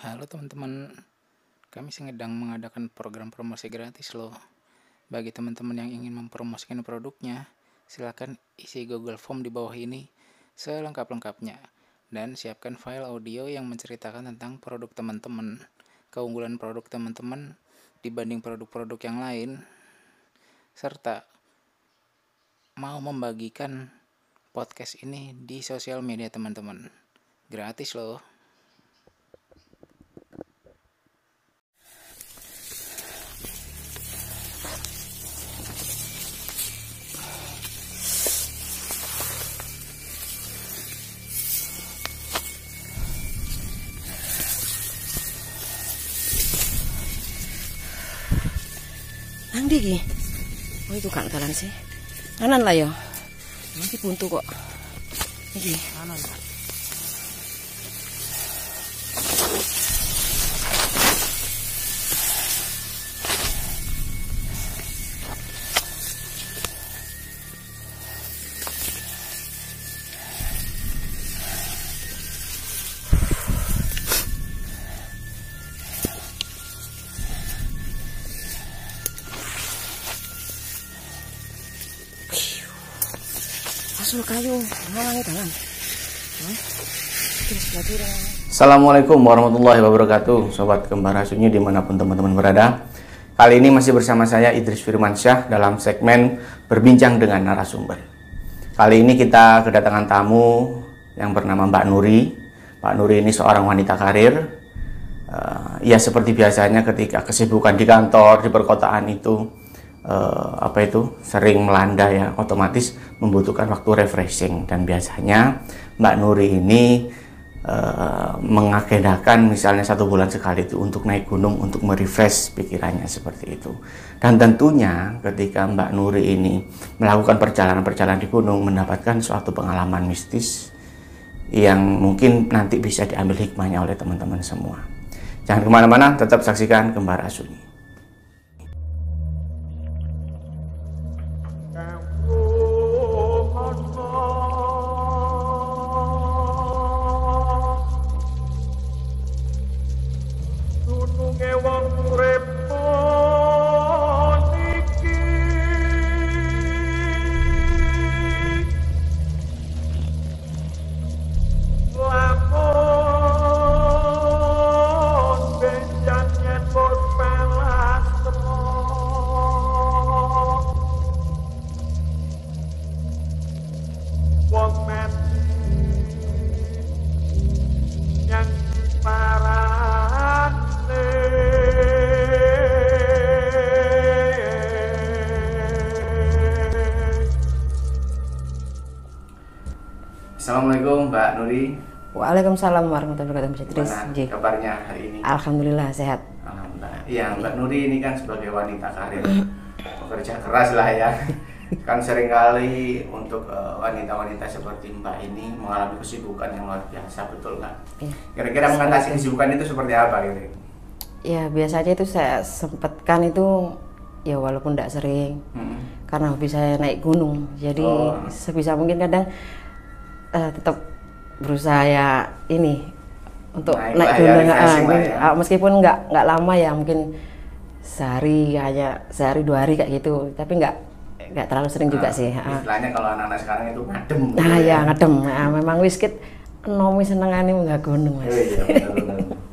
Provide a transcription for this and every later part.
Halo teman-teman, kami sedang mengadakan program promosi gratis loh. Bagi teman-teman yang ingin mempromosikan produknya, silakan isi Google Form di bawah ini selengkap-lengkapnya dan siapkan file audio yang menceritakan tentang produk teman-teman, keunggulan produk teman-teman dibanding produk-produk yang lain, serta mau membagikan podcast ini di sosial media teman-teman. Gratis loh. Nang ndi iki? Oh itu gak dalan sih. Kanan lah ya. Iki buntu kok. Iki. Kanan. Assalamualaikum warahmatullahi wabarakatuh. Sobat Kembara Sunyi di mana pun teman-teman berada. Kali ini masih bersama saya Idris Firmansyah dalam segmen Berbincang dengan Narasumber. Kali ini kita kedatangan tamu yang bernama Mbak Nuri. Mbak Nuri ini seorang wanita karir. Uh, ya seperti biasanya ketika kesibukan di kantor di perkotaan itu uh, apa itu sering melanda ya otomatis membutuhkan waktu refreshing dan biasanya Mbak Nuri ini uh, mengagendakan misalnya satu bulan sekali itu untuk naik gunung untuk merefresh pikirannya seperti itu dan tentunya ketika Mbak Nuri ini melakukan perjalanan-perjalanan di gunung mendapatkan suatu pengalaman mistis yang mungkin nanti bisa diambil hikmahnya oleh teman-teman semua. Jangan ke mana-mana, tetap saksikan Kembara Sunyi. Waalaikumsalam warahmatullahi wabarakatuh. Nggih. kabarnya hari ini? Alhamdulillah sehat. Alhamdulillah. Iya, Mbak Nuri ini kan sebagai wanita karir, pekerja keras lah ya. Kan sering kali untuk eh, wanita-wanita seperti Mbak ini mengalami kesibukan yang luar biasa, betul nggak? Iya. Kira-kira mengatasi kesibukan itu seperti apa gitu? Ya biasanya itu saya sempatkan itu ya walaupun tidak sering Hmm. karena hobi saya naik gunung. Jadi Oh. sebisa mungkin kadang eh, tetap berusaha ya ini untuk Naik naik, ya, gunung ah, lah ya. ah, meskipun nggak nggak lama ya mungkin sehari hanya sehari dua hari kayak gitu tapi nggak nggak terlalu sering juga Nah, sih ah. Istilahnya kalau anak-anak sekarang itu ngadem. gitu nah ya ngedem nah, memang wiskit nomi senengane nggak gunung mas iya, benar, benar.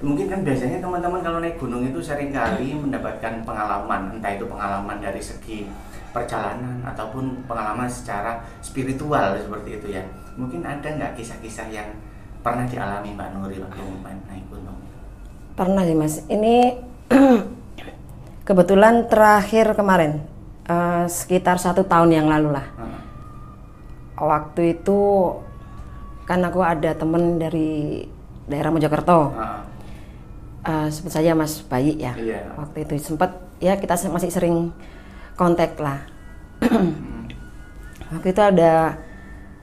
Mungkin kan biasanya teman-teman kalau naik gunung itu sering kali mendapatkan pengalaman, entah itu pengalaman dari segi perjalanan ataupun pengalaman secara spiritual seperti itu ya. Mungkin ada nggak kisah-kisah yang pernah dialami Mbak Nuri waktu naik gunung? pernah sih mas ini kebetulan terakhir kemarin eh, sekitar satu tahun yang lalu lah Heeh. waktu itu kan aku ada temen dari daerah Mojokerto Heeh. Eh, sebut saja Mas Bayi ya Iya. waktu itu sempat ya kita masih sering kontak lah waktu itu ada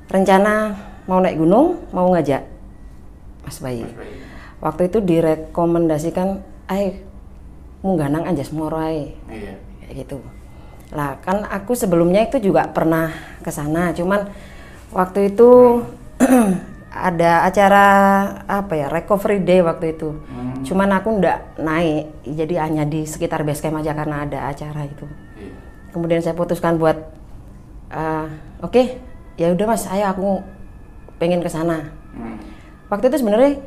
rencana mau naik gunung mau ngajak Mas Bayi Mas Bayi. waktu itu direkomendasikan ayo mungganang moro ae." Iya. kayak gitu lah kan aku sebelumnya itu juga pernah ke sana cuman waktu itu ada acara apa ya recovery day waktu itu. Cuman aku ndak naik, jadi hanya di sekitar base camp aja karena ada acara itu. Kemudian saya putuskan buat eh, oke ya udah mas, ayo aku pengen ke sana. Waktu itu sebenarnya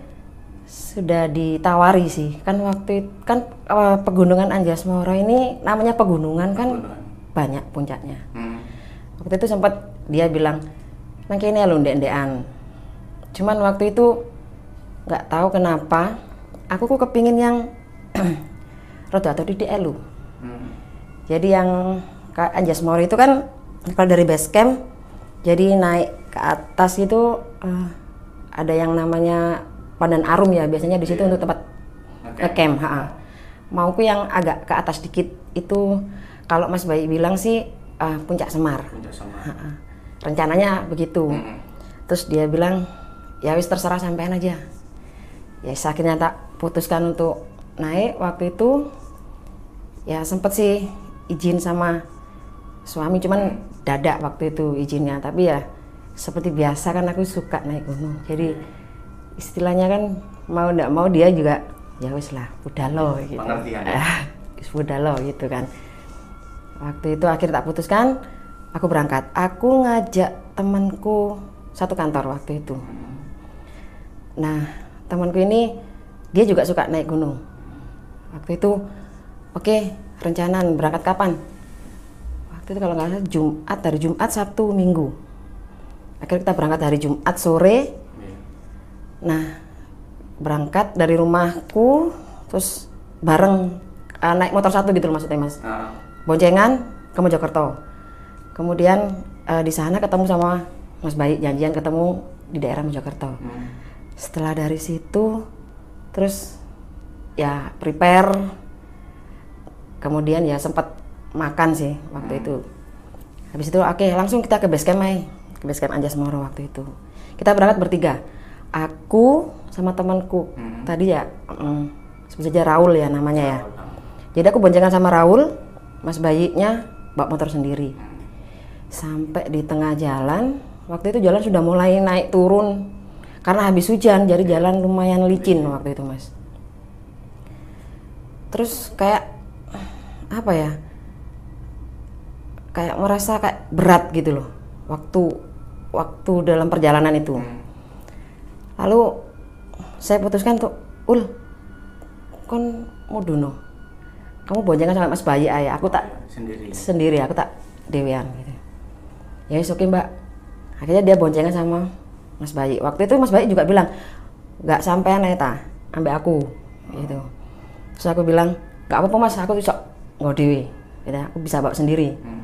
sudah ditawari sih kan waktu itu kan eh, pegunungan Anjasmara ini namanya pegunungan kan banyak puncaknya. Waktu itu sempat dia bilang nang kene lho ndek-ndekan. Cuman waktu itu nggak tahu kenapa aku kok kepingin yang rada atau didik elu. Jadi yang ke Anjasmara itu kan kalau dari base camp jadi naik ke atas itu eh, ada yang namanya Pandan Arum ya biasanya di situ untuk tempat ngecamp. ha-ha. Mauku yang agak ke atas dikit itu kalau Mas Bayi bilang sih eh, Puncak Semar. Ha-ha. Rencananya begitu. Terus dia bilang ya wis terserah sampean aja. Ya wis, akhirnya tak putuskan untuk naik waktu itu ya sempet sih izin sama suami cuman dadak waktu itu izinnya tapi ya seperti biasa kan aku suka naik gunung. Jadi istilahnya kan mau ndak mau dia juga ya wis lah udah lo gitu. Pengertian. Wis udah lo gitu kan. Waktu itu akhir tak putuskan aku berangkat. Aku ngajak temanku satu kantor waktu itu. Nah temanku ini dia juga suka naik gunung. Waktu itu oke rencanaan berangkat kapan itu kalau nggak salah Jumat dari Jumat Sabtu Minggu. Akhirnya kita berangkat hari Jumat sore. Nah berangkat dari rumahku terus bareng eh, naik motor satu gitu loh maksudnya mas. Boncengan ke Mojokerto. Kemudian eh, di sana ketemu sama Mas Baik janjian ketemu di daerah Mojokerto. Setelah dari situ terus ya prepare. Kemudian ya sempat makan sih waktu itu. Habis itu oke langsung kita ke base camp Mai. ke base camp Anjasmara waktu itu. Kita berangkat bertiga. Aku sama temanku. Tadi ya mm, sebut saja Raul ya namanya ya. Jadi aku boncengan sama Raul Mas Bayinya bawa motor sendiri. Sampai di tengah jalan waktu itu jalan sudah mulai naik turun. Karena habis hujan jadi jalan lumayan licin. waktu itu mas. Terus kayak apa ya kayak merasa kayak berat gitu loh waktu waktu dalam perjalanan itu. Lalu saya putuskan untuk ul kon mudono kamu boncengan sama mas bayi ayah aku tak Sendiri. sendiri aku tak dewean gitu. Ya oke mbak. Akhirnya dia boncengan sama mas bayi. Waktu itu mas bayi juga bilang nggak sampean ya ta ambek aku gitu. Terus aku bilang nggak apa-apa mas aku bisa nggak dewe gitu. Aku bisa bawa sendiri. Nah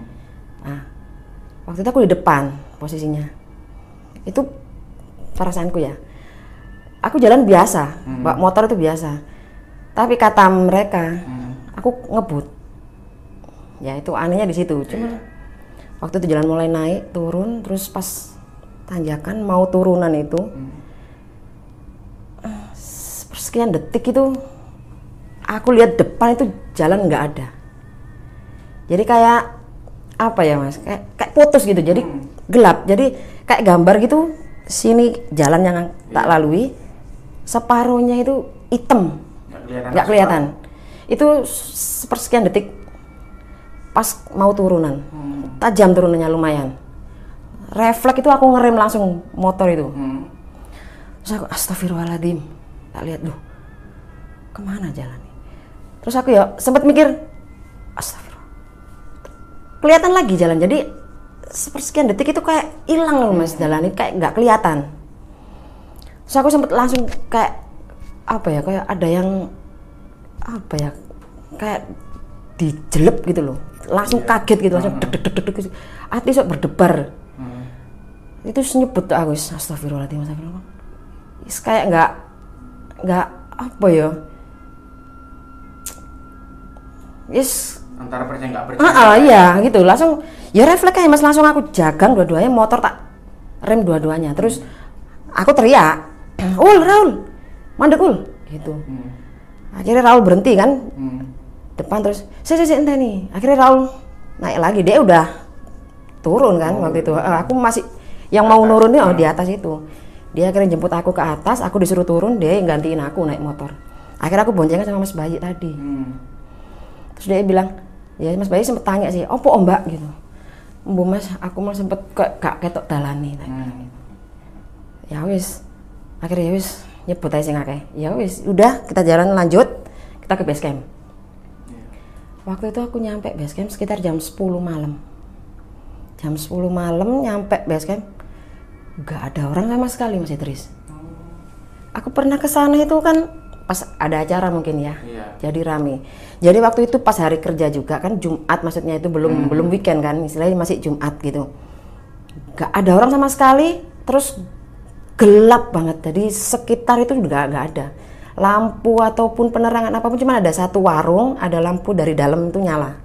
waktu itu aku di depan posisinya. Itu perasaanku ya. Aku jalan biasa bawa motor itu biasa. Tapi kata mereka aku ngebut. Ya itu anehnya di situ. Cuma waktu itu jalan mulai naik turun terus pas tanjakan mau turunan itu eh, sekian detik itu aku lihat depan itu jalan nggak ada. Jadi kayak apa ya mas? Kayak kayak putus gitu. Jadi gelap. Jadi kayak gambar gitu sini jalan yang tak lalui separuhnya itu hitam. Nggak kelihatan. Itu sepersekian detik pas mau turunan. Tajam turunannya lumayan. Refleks itu aku ngerem langsung motor itu. Terus aku astagfirullahaladzim. Tak lihat loh ke mana jalan terus aku ya sempat mikir astagfirullah kelihatan lagi jalan. Jadi sepersekian detik itu kayak hilang loh mas jalan. Ini kayak nggak kelihatan. Terus aku sempat langsung kayak apa ya kayak ada yang apa ya kayak dijelep gitu loh. Langsung kaget gitu langsung deg deg deg deg deg hati sok berdebar. Itu nyebut aku astagfirullahaladzim astagfirullah. Wis kayak nggak nggak apa ya? Yes Antara percaya nggak percaya. ah ah, iya gitu. Langsung ya refleks aja mas. Langsung aku jagang dua-duanya motor tak rem dua-duanya. Terus aku teriak ul Raul mandek ul. Gitu. Akhirnya Raul berhenti kan? Depan terus saya saya entah nih. Akhirnya Raul naik lagi. Dia udah turun kan waktu itu. Eh, aku masih yang mau nurunnya oh, di atas itu. Dia akhirnya jemput aku ke atas aku disuruh turun dia yang gantiin aku naik motor. Akhirnya aku boncengan sama Mas Bayi tadi. Terus dia bilang ya Mas Bayi sempet tanya sih opo om mbak? Gitu. Bu Mas aku mau sempet kok gak ketok dalani ya wis. Akhirnya ya wis nyebut aja sing akeh. Ya wis udah kita jalan lanjut kita ke base camp. Waktu itu aku nyampe base camp sekitar jam 10 malam. Jam 10 malam nyampe base camp gak ada orang sama sekali Mas Idris. Aku pernah ke sana itu kan pas ada acara mungkin ya jadi rame jadi waktu itu pas hari kerja juga kan Jumat maksudnya itu belum belum weekend kan istilahnya masih Jumat gitu. Gak ada orang sama sekali terus gelap banget. Jadi sekitar itu juga gak ada. Lampu ataupun penerangan apa pun cuma ada satu warung ada lampu dari dalam itu nyala.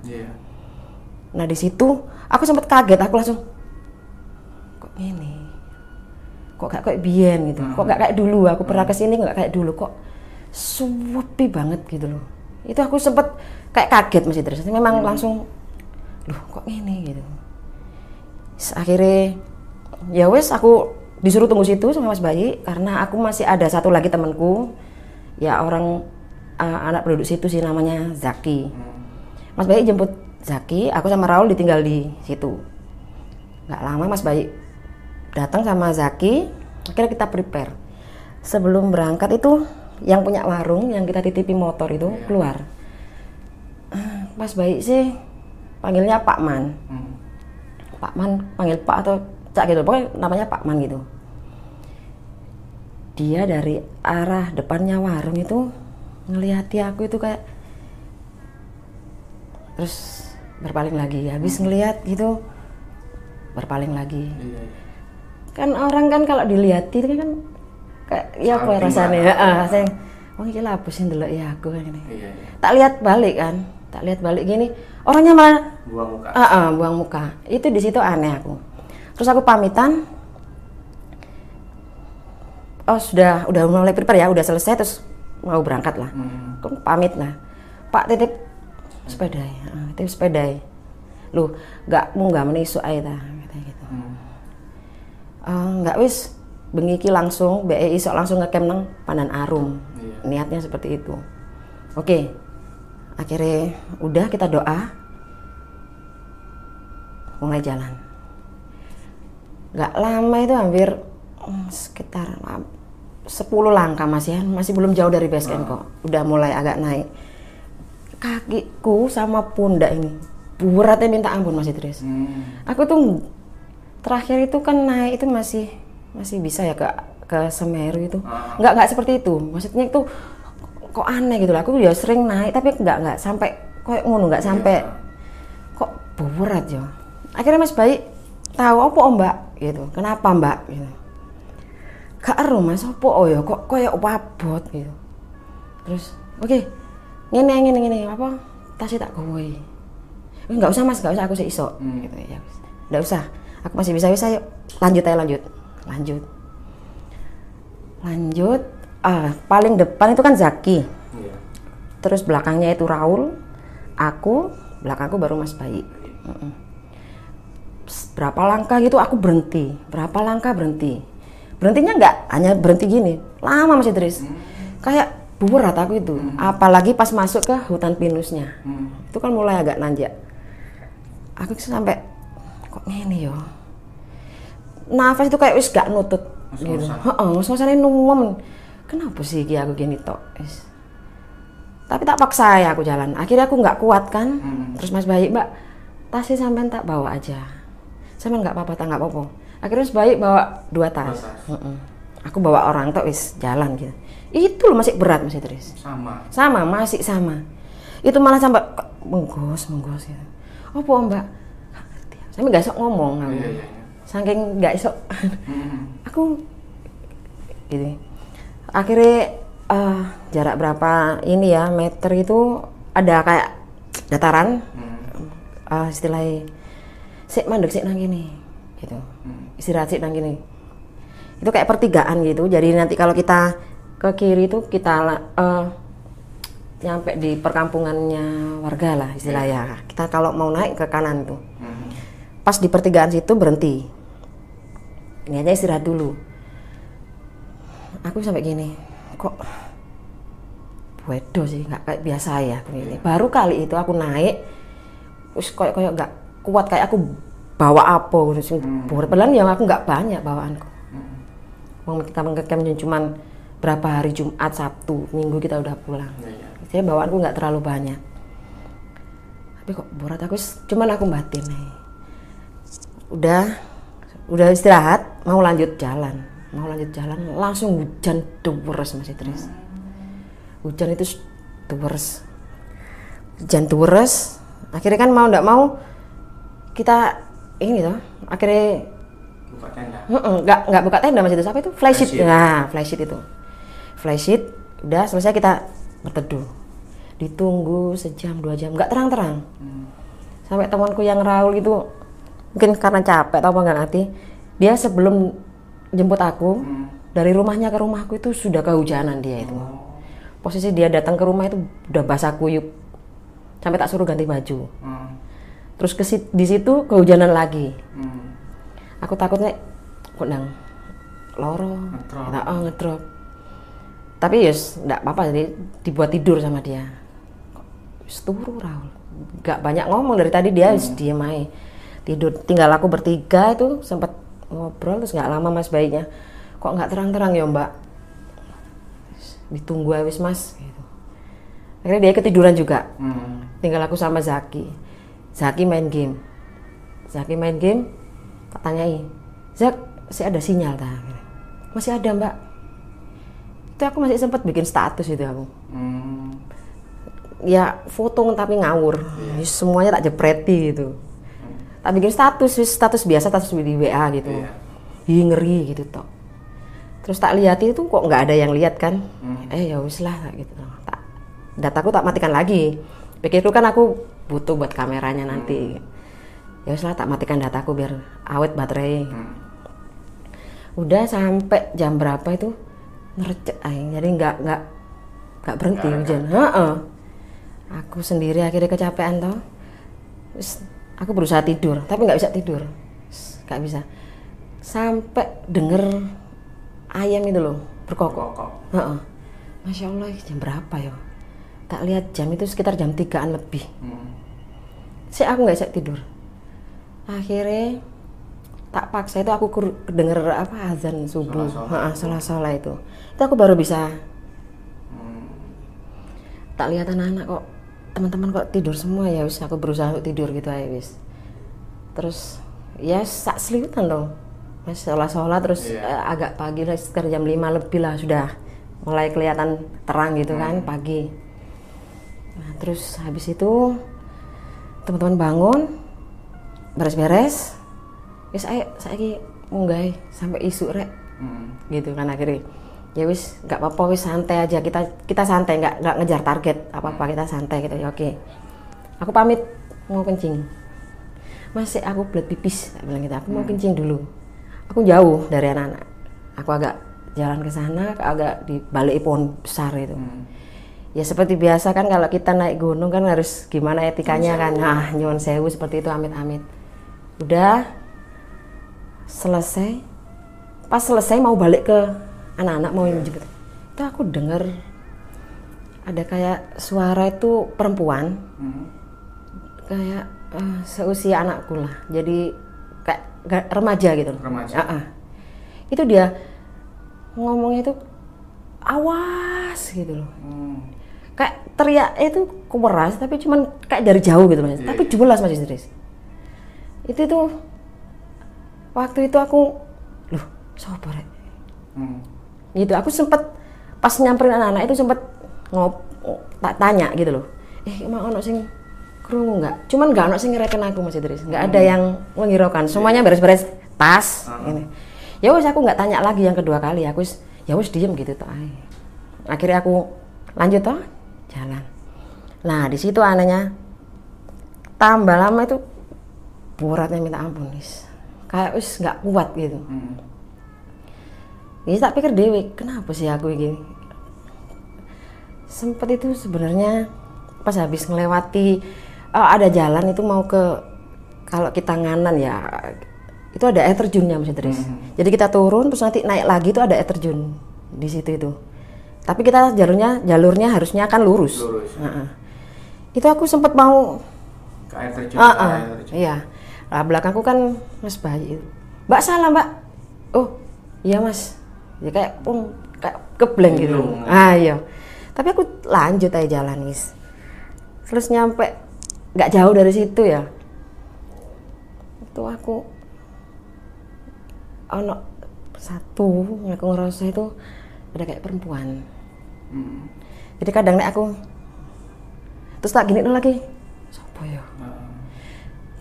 Nah di situ aku sempat kaget aku langsung kok ini? Kok gak kayak bien gitu? Kok gak kayak dulu? Aku pernah ke sini nggak kayak dulu? Kok sepi banget gitu loh itu aku sempet kayak kaget masih terus. Memang langsung loh kok ini? gitu. Terus akhirnya ya wes aku disuruh tunggu situ sama Mas Bayi karena aku masih ada satu lagi temanku. Ya orang uh, anak penduduk situ sih namanya Zaki. Mas Bayi jemput Zaki aku sama Raul ditinggal di situ. Nggak lama Mas Bayi datang sama Zaki akhirnya kita prepare. Sebelum berangkat itu yang punya warung yang kita titipi motor itu keluar. Ah, Mas Bayi sih panggilnya Pak Man. Pak Man panggil Pak atau Cak gitu. Pokoknya namanya Pak Man gitu. Dia dari arah depannya warung itu ngeliati aku itu kayak terus berpaling lagi. Habis ngeliat gitu berpaling lagi. Kan orang kan kalau dilihat itu kan kayak ya apa ya rasanya ya ah saya oh ini sih dulu ya aku kan ini tak lihat balik kan tak lihat balik gini orangnya malah buang muka Ah, ah, buang muka. Itu di situ aneh aku. Terus aku pamitan. Oh sudah, udah mulai prepare ya, udah selesai terus mau berangkat lah. Aku pamit lah. Pak titip sepeda ya, ah, titip sepeda ya. Lu nggak mau nggak menisu aja gitu. Ah, nggak bengiki langsung BEI sok langsung ke nang Pandan Arum. Niatnya seperti itu. Oke. Akhirnya udah kita doa, mulai jalan. Nggak lama itu hampir mm, sekitar mm, 10 langkah masih masih belum jauh dari base camp kok. Udah mulai agak naik. Kakiku sama pundak ini beratnya minta ampun masih terus. Aku tuh terakhir itu kan naik itu masih masih bisa ya ke ke Semeru itu. Nggak nggak seperti itu. Maksudnya itu kok aneh gitu lah. Aku ya sering naik tapi nggak nggak sampai. Kayak ngono nggak sampai. Kok berat ya? Akhirnya mas bayi tahu apa om mbak? Gitu. Kenapa mbak? Gitu. Gak ero mas. Apa? Oh ya kok kayak wabot? Gitu. Terus oke ngene ngene ngene. Apa? Tasnya tak kowe Eh, nggak usah mas. Nggak usah. Aku sih iso. Gitu ya. Nggak usah. Aku masih bisa bisa yuk. Lanjut aja lanjut lanjut. Lanjut ah paling depan itu kan Zaki. Terus belakangnya itu Raul. Aku belakangku baru Mas Bayi. Pss, berapa langkah gitu aku berhenti. Berapa langkah berhenti. Berhentinya nggak hanya berhenti gini. Lama masih terus kayak berat aku itu. Apalagi pas masuk ke hutan pinusnya. Itu kan mulai agak nanjak. Aku sampai kok ini yo nafas itu kayak wis gak nutut gitu. Heeh ngos-ngosan numem kenapa sih iki aku gini tok? Wis. tapi tak paksa ya aku jalan. Akhirnya aku nggak kuat kan? Terus mas bayi mbak tasnya sampean tak bawa aja. Sampean nggak apa-apa tak nggak apa-apa. Akhirnya mas bayi bawa dua tas. Heeh. aku bawa orang tok wis jalan gitu. Itu loh masih berat masih terus sama. Sama masih sama. Itu malah sampai menggos menggos gitu. Apa mbak? Sampai nggak sok ngomong aku saking nggak sok aku gitu. Akhirnya eh, jarak berapa ini ya meter itu ada kayak dataran. Eh, istilahnya sik mandek sik nang gini gitu. Istirahat sik nang gini itu kayak pertigaan gitu. Jadi nanti kalau kita ke kiri itu kita eh, nyampe di perkampungannya warga lah istilahnya. Kita kalau mau naik ke kanan tuh. Pas di pertigaan situ berhenti aja istirahat dulu. Aku sampai gini kok wedo sih nggak kayak biasa ya aku ini. Baru kali itu aku naik terus kayak kayak nggak kuat kayak aku bawa apa sing berat. padahal yang aku nggak banyak bawaanku. Mau kita ngecamp cuman berapa hari Jumat Sabtu Minggu kita udah pulang. Jadi bawaanku nggak terlalu banyak. Tapi kok berat aku cuman aku batin nih. Udah udah istirahat mau lanjut jalan. Mau lanjut jalan langsung hujan deres masih terus hujan itu deres hujan deres akhirnya kan mau ndak mau kita ini tuh akhirnya Buka tenda. Nggak nggak buka tenda masih itu apa itu? Flash sheet nah flash sheet itu. Flash sheet udah selesai kita berteduh. Ditunggu sejam dua jam nggak terang-terang. Sampai temanku yang Raul itu mungkin karena capek atau apa nggak ngerti. Dia sebelum jemput aku dari rumahnya ke rumahku itu sudah kehujanan dia itu. Posisi dia datang ke rumah itu udah basah kuyup. Sampai tak suruh ganti baju. Hmm. terus ke di situ kehujanan lagi. Hmm. aku takutnya kok nang loro? Ngedrop. Nah, oh, ngedrop tapi yus nggak apa-apa jadi dibuat tidur sama dia. Turu Raul. Nggak banyak ngomong dari tadi dia wis diem aja tidur. Tinggal aku bertiga itu sempat ngobrol terus nggak lama mas baiknya kok nggak terang-terang ya mbak? Ditunggu wis mas gitu. akhirnya dia ketiduran juga. Hmm. tinggal aku sama Zaki. Zaki main game. Zaki main game tak tanyai Zak masih ada sinyal tak masih ada mbak. Itu aku masih sempat bikin status itu aku. Hmm. ya foto tapi ngawur. Iya. semuanya tak jepreti gitu tak bikin status status biasa status di WA gitu. Iya. Ih, ngeri gitu toh. Terus tak lihat itu kok nggak ada yang lihat kan? Hmm. eh ya wis lah gitu. Tak dataku tak matikan lagi. Pikirku kan aku butuh buat kameranya nanti. Ya wis lah tak matikan dataku biar awet baterai. Hmm. udah sampai jam berapa itu ngerecek aing. Jadi nggak nggak nggak berhenti hujan. Heeh. aku sendiri akhirnya kecapean toh. Terus aku berusaha tidur tapi nggak bisa tidur nggak bisa sampai denger ayam itu loh berkokok Kok. Heeh. masya allah jam berapa ya tak lihat jam itu sekitar jam 3an lebih Hmm. sih aku nggak bisa tidur akhirnya tak paksa itu aku denger apa azan subuh. Heeh, sholat-sholat itu itu aku baru bisa Hmm. tak lihat anak-anak kok teman-teman kok tidur semua ya wis aku berusaha untuk tidur gitu aja wis. Terus ya sak seliutan dong mas sholat sholat terus Iya. eh, agak pagi lah sekitar jam 5 lebih lah sudah mulai kelihatan terang gitu kan pagi. Nah terus habis itu teman-teman bangun beres-beres wis ayo saya munggah sampai isu rek. Hmm. gitu kan akhirnya ya wis nggak apa-apa wis santai aja. Kita kita santai nggak nggak ngejar target apa apa kita santai gitu ya oke. Aku pamit mau kencing. Masih aku belet pipis tak bilang gitu. Aku mau kencing dulu. Aku jauh dari anak-anak. Aku agak jalan ke sana agak di balik pohon besar itu. Ya seperti biasa kan kalau kita naik gunung kan harus gimana etikanya kan. nah nyuwun sewu seperti itu amit-amit. Udah selesai. Pas selesai mau balik ke anak-anak mau menjemput itu aku dengar ada kayak suara itu perempuan Hmm. kayak eh, seusia anakku lah jadi kayak remaja gitu Remaja. Ah, ah. itu dia ngomongnya itu awas gitu loh Hmm. kayak teriak itu keras tapi cuman kayak dari jauh gitu mas tapi jelas mas Idris itu tuh waktu itu aku loh sopo rek Hmm. Gitu. Aku sempet pas nyamperin anak-anak itu sempet ngop tak tanya gitu loh. Eh emang ono sing kerungu nggak? Cuman nggak ono sing ngereken aku mas Idris. Nggak ada yang menghiraukan semuanya beres-beres tas ini. Ya wes aku nggak tanya lagi yang kedua kali. Aku ya wes diem gitu toh. Ay. akhirnya aku lanjut toh. Jalan. Nah di situ anehnya tambah lama itu beratnya minta ampun wis. Kayak wis nggak kuat gitu. Hmm. Ya tak pikir dewi, kenapa sih aku gini? Sempet itu sebenarnya pas habis ngelewati oh, ada jalan itu mau ke kalau kita nganan ya itu ada air terjunnya Mas Idris. Jadi kita turun terus nanti naik lagi itu ada air terjun. di situ itu. Tapi kita jalurnya jalurnya harusnya kan lurus. Lurus. Heeh. Itu aku sempat mau Ke air terjun. Ah, ke ah, air terjun. iya. Lah belakangku kan Mas Bayi itu. Mbak salah Mbak. Oh iya Mas. Ya kayak um, kayak kebleng gitu. Bingung. Ah iya. Tapi aku lanjut aja jalan guys. Terus nyampe nggak jauh dari situ ya. Itu aku ono satu yang aku ngerasa itu ada kayak perempuan. Hmm. Jadi kadang nek aku terus tak gini lagi. Sopo ya? Ah.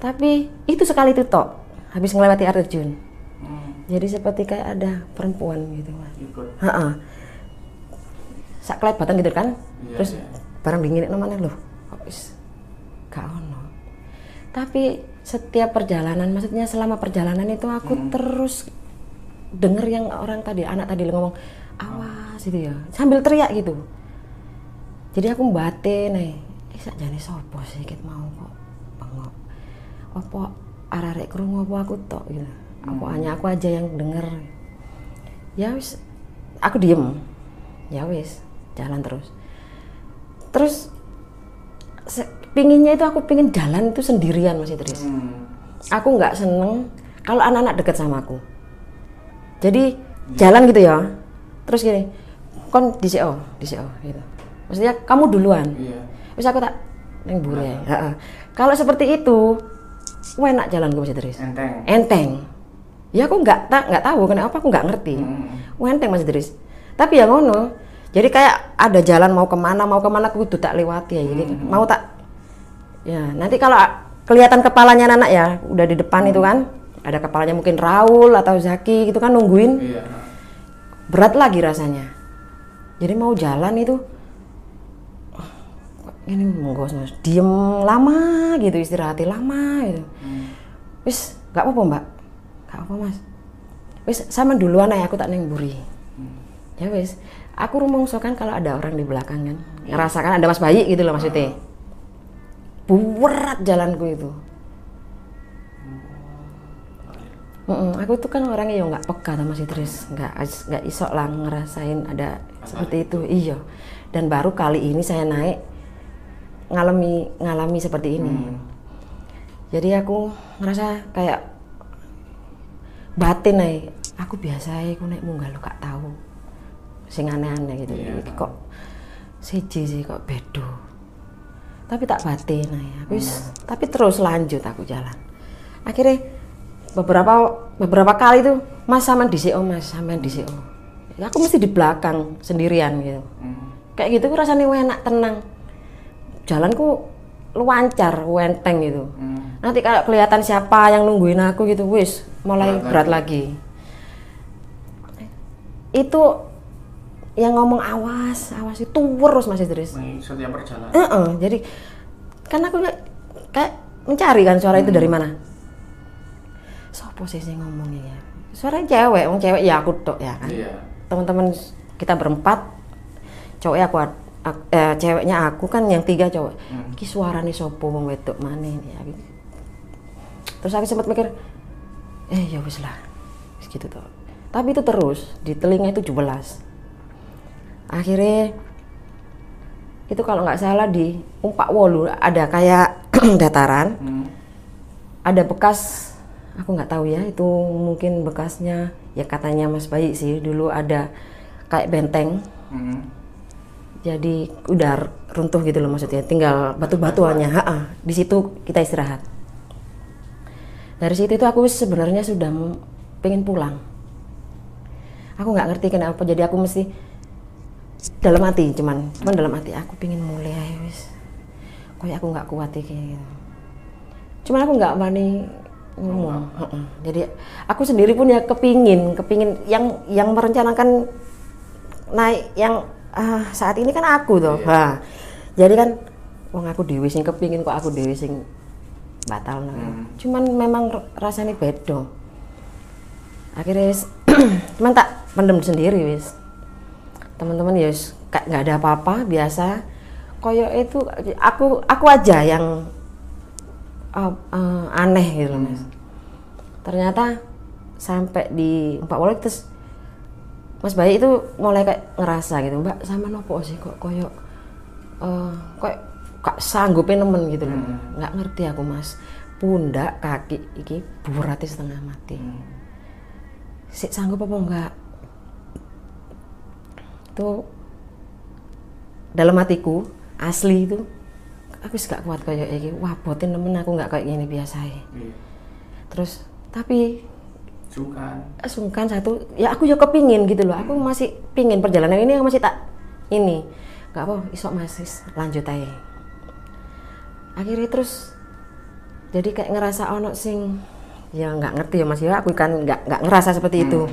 Tapi itu sekali itu tok habis ngelewati air terjun. Jadi seperti kayak ada perempuan gitu. Ikut. Heeh. Sak kelebatan gitu kan. Iya, Terus iya. barang dingin namanya loh. Kok wis gak ono. Tapi setiap perjalanan maksudnya selama perjalanan itu aku Hmm. terus denger yang orang tadi anak tadi ngomong awas gitu ya sambil teriak gitu. Jadi aku batin nih. Eh sakjane sopo sih mau kok bengok. Apa arek krungu apa aku tok gitu. Apa hanya aku aja yang denger. Ya wis aku diem. Ya wis jalan terus. Terus pinginnya itu aku pingin jalan itu sendirian Mas Idris. Hmm. Aku nggak seneng kalau anak-anak deket sama aku. Jadi jalan gitu ya. Terus gini, kon di CO, di CO gitu. Maksudnya kamu duluan. Iya. Terus aku tak neng bure. Heeh. Kalau seperti itu, enak jalan gue Mas Idris. Enteng. Enteng. Ya aku nggak tak nggak tahu kenapa aku nggak ngerti. Hmm. Enteng Mas Idris. Tapi ya ngono. Jadi kayak ada jalan mau ke mana mau ke mana aku kudu tak lewati ya. Jadi mau tak. Ya nanti kalau kelihatan kepalanya anak ya udah di depan itu kan. Ada kepalanya mungkin Raul atau Zaki gitu kan nungguin. Iya. Berat lagi rasanya. Jadi mau jalan itu "Oh, kok ini menggos diem lama gitu istirahatnya lama gitu wis gak apa-apa mbak gak apa mas. Wis sama duluan aja aku tak neng buri ya wis. Aku rumongso kan kalau ada orang di belakang kan. Ngerasakan ada mas bayi gitu loh maksudnya. Berat jalanku itu. Mm-mm, aku tuh kan orangnya yang nggak peka sama si Tris, nggak nggak isok lah ngerasain ada seperti itu, iya. Dan baru kali ini saya naik ngalami ngalami seperti ini. Jadi aku ngerasa kayak batin nih, aku biasa ya, aku naik munggah lo gak tahu, sing aneh-aneh gitu. Iya. Iki kok siji sih kok bedo. Tapi tak batin nih, aku wis- tapi terus lanjut aku jalan. Akhirnya beberapa beberapa kali tuh mas sama di CO mas sama di CO ya, aku mesti di belakang sendirian gitu Hmm. kayak gitu rasanya enak tenang jalanku lancar wenteng gitu. Hmm. nanti kalau kelihatan siapa yang nungguin aku gitu wis mulai Berat berat lagi. itu yang ngomong awas awas itu terus mas Idris. Nih, Setiap perjalanan. Heeh, jadi kan aku kayak mencari kan suara itu dari mana? Sopo sih sih ngomongnya ya? Suaranya cewek wong cewek ya aku tok ya kan. Iya. teman-teman kita berempat cowoknya aku, ad- ak- eh, ceweknya aku kan yang tiga cowok Hmm. ki suaranya sopo wong wedok mana ini ya gitu. terus aku sempat mikir eh ya wis lah Wis gitu tuh tapi itu terus di telinga itu 17 akhirnya itu kalau nggak salah di umpak wolu ada kayak dataran Hmm. ada bekas aku nggak tahu ya itu mungkin bekasnya ya katanya Mas Bayi sih dulu ada kayak benteng Hmm. Jadi udah runtuh gitu loh maksudnya. Tinggal batu-batuannya. Ha di situ kita istirahat. Dari situ itu aku sebenarnya sudah pengen pulang. Aku nggak ngerti kenapa. Jadi aku mesti dalam hati cuman cuman dalam hati aku pengen mulai wis. Kayak aku nggak kuat ya, kayak gitu cuman aku nggak berani ngomong. Jadi aku sendiri pun ya kepingin kepingin yang yang merencanakan naik yang ah, saat ini kan aku tuh Nah, jadi kan wong aku dewi sing kepingin kok aku dewi sing batal no. cuman memang rasanya beda. Akhirnya wis, cuman tak pendem sendiri wis. Teman-teman ya wis, kayak nggak ada apa-apa biasa. Koyo itu aku aku aja yang uh, uh, aneh gitu mas. Ternyata sampai di Empat Wali terus Mas Bayi itu mulai kayak ngerasa gitu, Mbak sama nopo sih kok koyo eh kok gak sanggupin nemen gitu loh. Nggak ngerti aku Mas. Pundak, kaki iki burati setengah mati. Sik sanggup apa enggak? Itu dalam hatiku asli itu aku gak kuat kayak iki. Wah, botin nemen aku nggak kayak gini biasa Terus tapi Sungkan. sungkan satu. Ya aku juga kepingin gitu loh. Aku masih pingin perjalanan ini masih tak ini. Nggak apa isok masih lanjut aja. Akhirnya terus jadi kayak ngerasa ono sing ya nggak ngerti ya mas ya. Aku kan nggak nggak ngerasa seperti itu.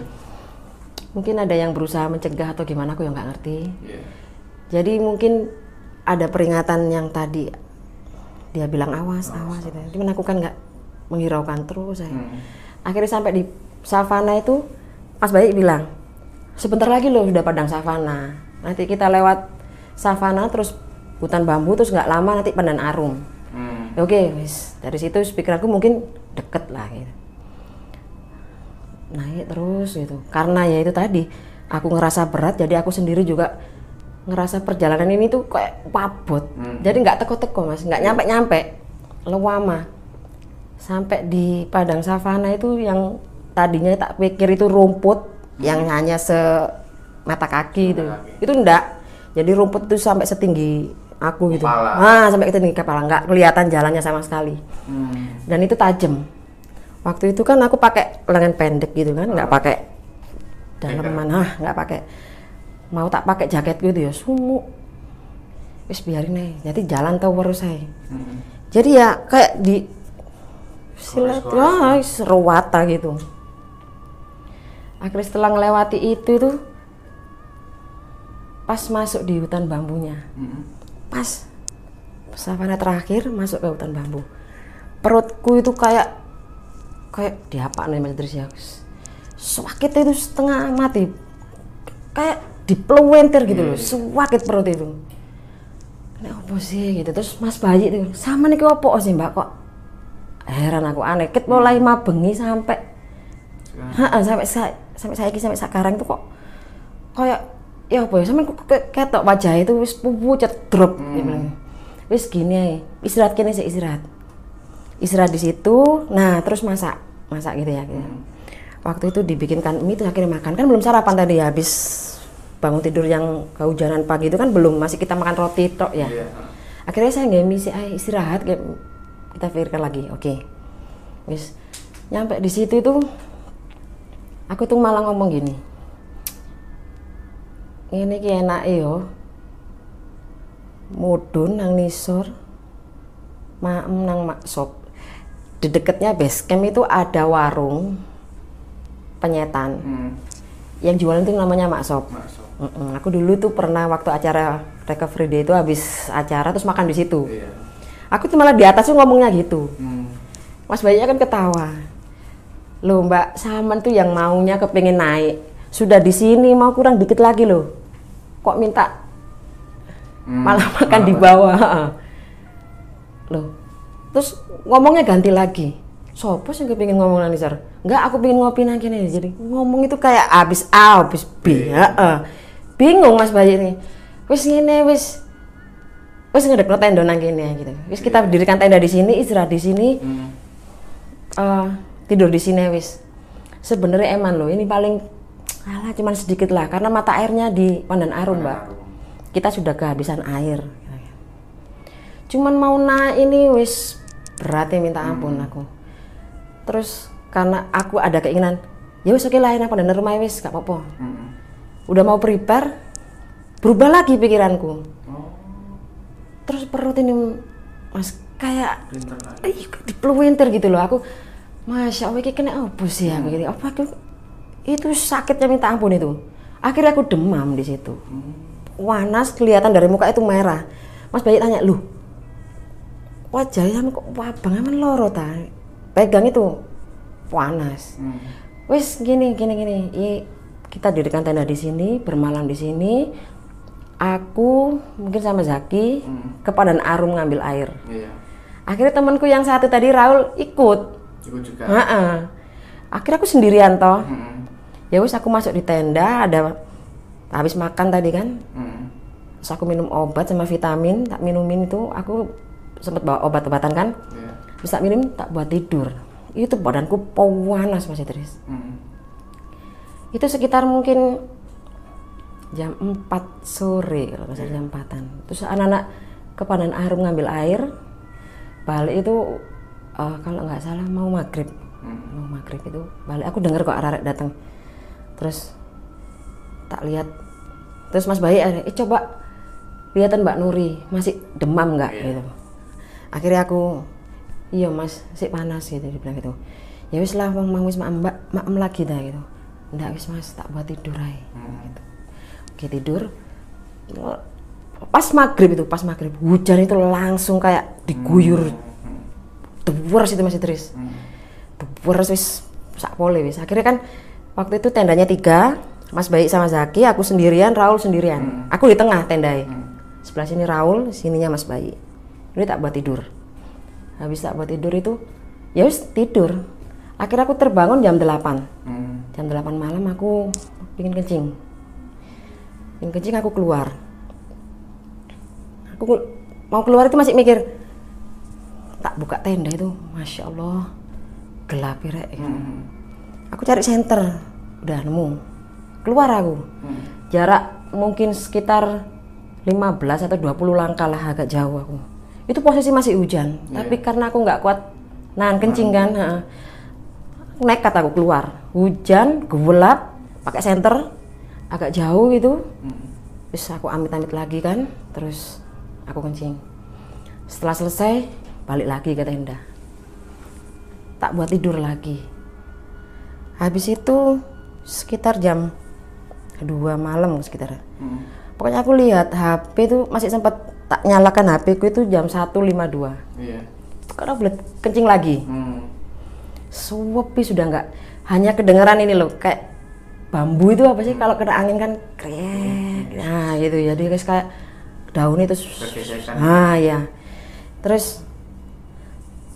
Mungkin ada yang berusaha mencegah atau gimana aku yang nggak ngerti. Jadi mungkin ada peringatan yang tadi dia bilang awas awas gitu. cuman aku kan nggak menghiraukan terus saya akhirnya sampai di savana itu Mas Baik bilang sebentar lagi loh sudah padang savana. Nanti kita lewat savana terus hutan bambu terus nggak lama nanti pandan arum. Ya oke wis. Dari situ pikiranku mungkin deket lah gitu. Naik terus gitu. Karena ya itu tadi aku ngerasa berat jadi aku sendiri juga ngerasa perjalanan ini tuh kayak wabot. Jadi nggak teko-teko mas. Nggak nyampe-nyampe lewama. Sampai di padang savana itu yang tadinya tak pikir itu rumput yang hanya se mata kaki itu. itu enggak jadi rumput itu sampai setinggi aku gitu. Kepala. ah sampai setinggi kepala. Nggak kelihatan jalannya sama sekali. Dan itu tajam. Waktu itu kan aku pakai lengan pendek gitu kan nggak pakai dalaman ah nggak pakai. Mau tak pakai jaket gitu ya sumuk. Wis biarin aja jadi jalan terus saya jadi ya kayak di silat wah serwata gitu akhirnya setelah ngelewati itu tuh pas masuk di hutan bambunya. Pas savana terakhir masuk ke hutan bambu. Perutku itu kayak kayak diapa nih mas Idris ya. Sakit itu setengah mati. Kayak dipelwentir gitu loh sakit perut itu. Ini apa sih gitu terus mas bayi itu sama nih apa sih mbak? Kok heran aku aneh. Ket mulai mabengi sampai Ha, sampai sa sampai saya sampai sekarang itu kok kayak ya apa ya kayak ketok wajah itu wis pucet drop bilang. wis gini ae. istirahat kini sih istirahat istirahat di situ nah terus masak masak gitu ya gitu. waktu itu dibikinkan mie terus akhirnya makan kan belum sarapan tadi ya habis bangun tidur yang kehujanan pagi itu kan belum masih kita makan roti tok ya akhirnya saya nggak mie sih istirahat kayak kita pikirkan lagi oke wis nyampe di situ itu aku tuh malah ngomong gini ini ki enak yo. Mudun nang nisor maem nang maksop di deketnya base camp itu ada warung penyetan. Yang jualan itu namanya maksop Mm-mm. aku dulu tuh pernah waktu acara recovery day itu habis acara terus makan di situ. Aku tuh malah di atas tuh ngomongnya gitu. Mas Bayi kan ketawa loh Mbak Saman tuh yang maunya kepengen naik. Sudah di sini mau kurang dikit lagi loh. Kok minta? Malah makan di bawah loh terus ngomongnya ganti lagi. Sopo sih kepingin ngomong nang Nisar enggak aku pengen ngopi nang kene. Jadi ngomong itu kayak abis A abis B heeh. bingung Mas Bayi ini. Wis ngene wis. Wis ngedek tenda nang kene gitu. Wis kita dirikan tenda di sini istirahat di sini. Eh, tidur di sini wis. Sebenarnya eman loh ini paling alah cuman sedikit lah karena mata airnya di Pandan Arum mbak. Kita sudah kehabisan air cuman mau naik ini wis berat ya minta ampun aku. Terus karena aku ada keinginan ya wis oke lah enak Pandan Arum aja wis gak apa-apa. Udah mau prepare berubah lagi pikiranku. Terus perut ini mas kayak dipeluintir gitu loh. Aku masya allah ini kena apa sih aku gitu apa aku itu sakitnya minta ampun itu. Akhirnya aku demam di situ. Panas kelihatan dari muka itu merah. Mas bayi tanya lu wajahnya kok wabang emang loro ta? Pegang itu panas wis gini gini gini. I- kita dirikan tenda di sini bermalam di sini. Aku mungkin sama Zaki ke Padan Arum ngambil air. Iya. akhirnya temanku yang satu tadi Raul ikut Ikut juga. Heeh. akhirnya aku sendirian toh ya wis aku masuk di tenda ada habis makan tadi kan Hmm. terus aku minum obat sama vitamin tak minumin itu aku sempat bawa obat-obatan kan Iya. terus tak minum tak buat tidur itu badanku panas Mas Idris Hmm. itu sekitar mungkin jam 4 sore kalau salah jam 4-an terus anak-anak ke Pandan Arum ngambil air balik itu eh, kalau nggak salah mau maghrib. Mau maghrib itu balik. Aku dengar kok arek datang terus tak lihat. Terus Mas Bayi eh coba lihatan Mbak Nuri masih demam nggak? Gitu. Akhirnya aku iya Mas sih panas gitu dibilang gitu. Ya wis lah mang wis maem mbak maem lagi dah gitu. Ndak wis Mas tak buat tidur aja gitu. oke tidur. Pas maghrib itu pas maghrib hujan itu langsung kayak diguyur deburas itu masih terus deburas wis sak pole wis. Akhirnya kan waktu itu tendanya tiga Mas Baik sama Zaki aku sendirian Raul sendirian. Aku di tengah tendai. Sebelah sini Raul sininya Mas Baik. Ini tak buat tidur. Habis tak buat tidur itu ya wis tidur. Akhirnya aku terbangun jam 8 Hmm. jam 8 malam aku pingin kencing. Pingin kencing aku keluar. Aku mau keluar itu masih mikir tak buka tenda itu masya Allah. Gelap ya Rek. aku cari senter. Udah nemu. Keluar aku. Jarak mungkin sekitar 15 atau 20 langkah lah agak jauh aku. Itu posisi masih hujan tapi karena aku nggak kuat nahan kencing kan heeh. nekat aku keluar. Hujan gelap pakai senter agak jauh gitu. Terus aku amit-amit lagi kan terus aku kencing. Setelah selesai balik lagi ke tenda tak buat tidur lagi. Habis itu sekitar jam 2 malam sekitar. Pokoknya aku lihat HP itu masih sempat tak nyalakan HP ku itu jam 1.52 Iya. karena boleh kencing lagi. Hmm. sepi sudah nggak. Hanya kedengeran ini loh kayak bambu itu apa sih? Kalau kena angin kan krek. Nah gitu. Ya jadi guys kayak daun itu Bergesekan. ah ya terus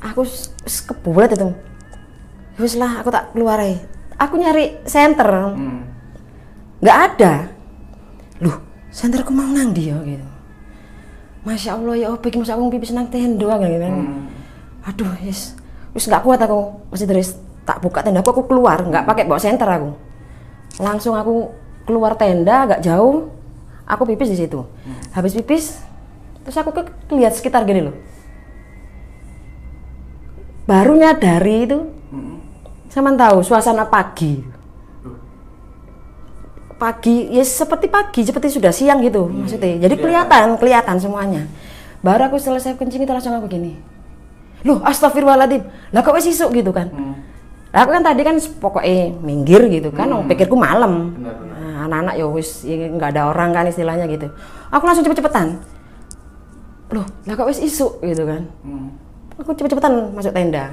aku kebulet itu. Terus lah aku tak keluar aja. aku nyari senter. Hmm. nggak ada. Loh senterku mau nang dia gitu. Masya allah ya opo iki? Masa aku pipis nang tenda gitu kan. Aduh yes wis nggak kuat aku. Masih terus tak buka tenda aku, aku keluar. Nggak pakai bawa senter aku. Langsung aku keluar tenda agak jauh. Aku pipis di situ. Habis pipis terus aku ke lihat sekitar gini loh baru nyadari itu. Sama tahu suasana pagi. Pagi ya seperti pagi seperti sudah siang gitu maksudnya. Jadi kelihatan. kelihatan semuanya. Baru aku selesai kencing itu langsung aku gini. Loh astagfirullahaladzim. Lah kok wes isuk gitu kan? Lah aku kan tadi kan pokoknya minggir gitu kan oh, pikirku malam. Nah, anak-anak ya wis ya nggak ada orang kan istilahnya gitu. Aku langsung cepet-cepetan. Loh lah kok wes isuk gitu kan? Hmm. Aku cepet-cepetan masuk tenda.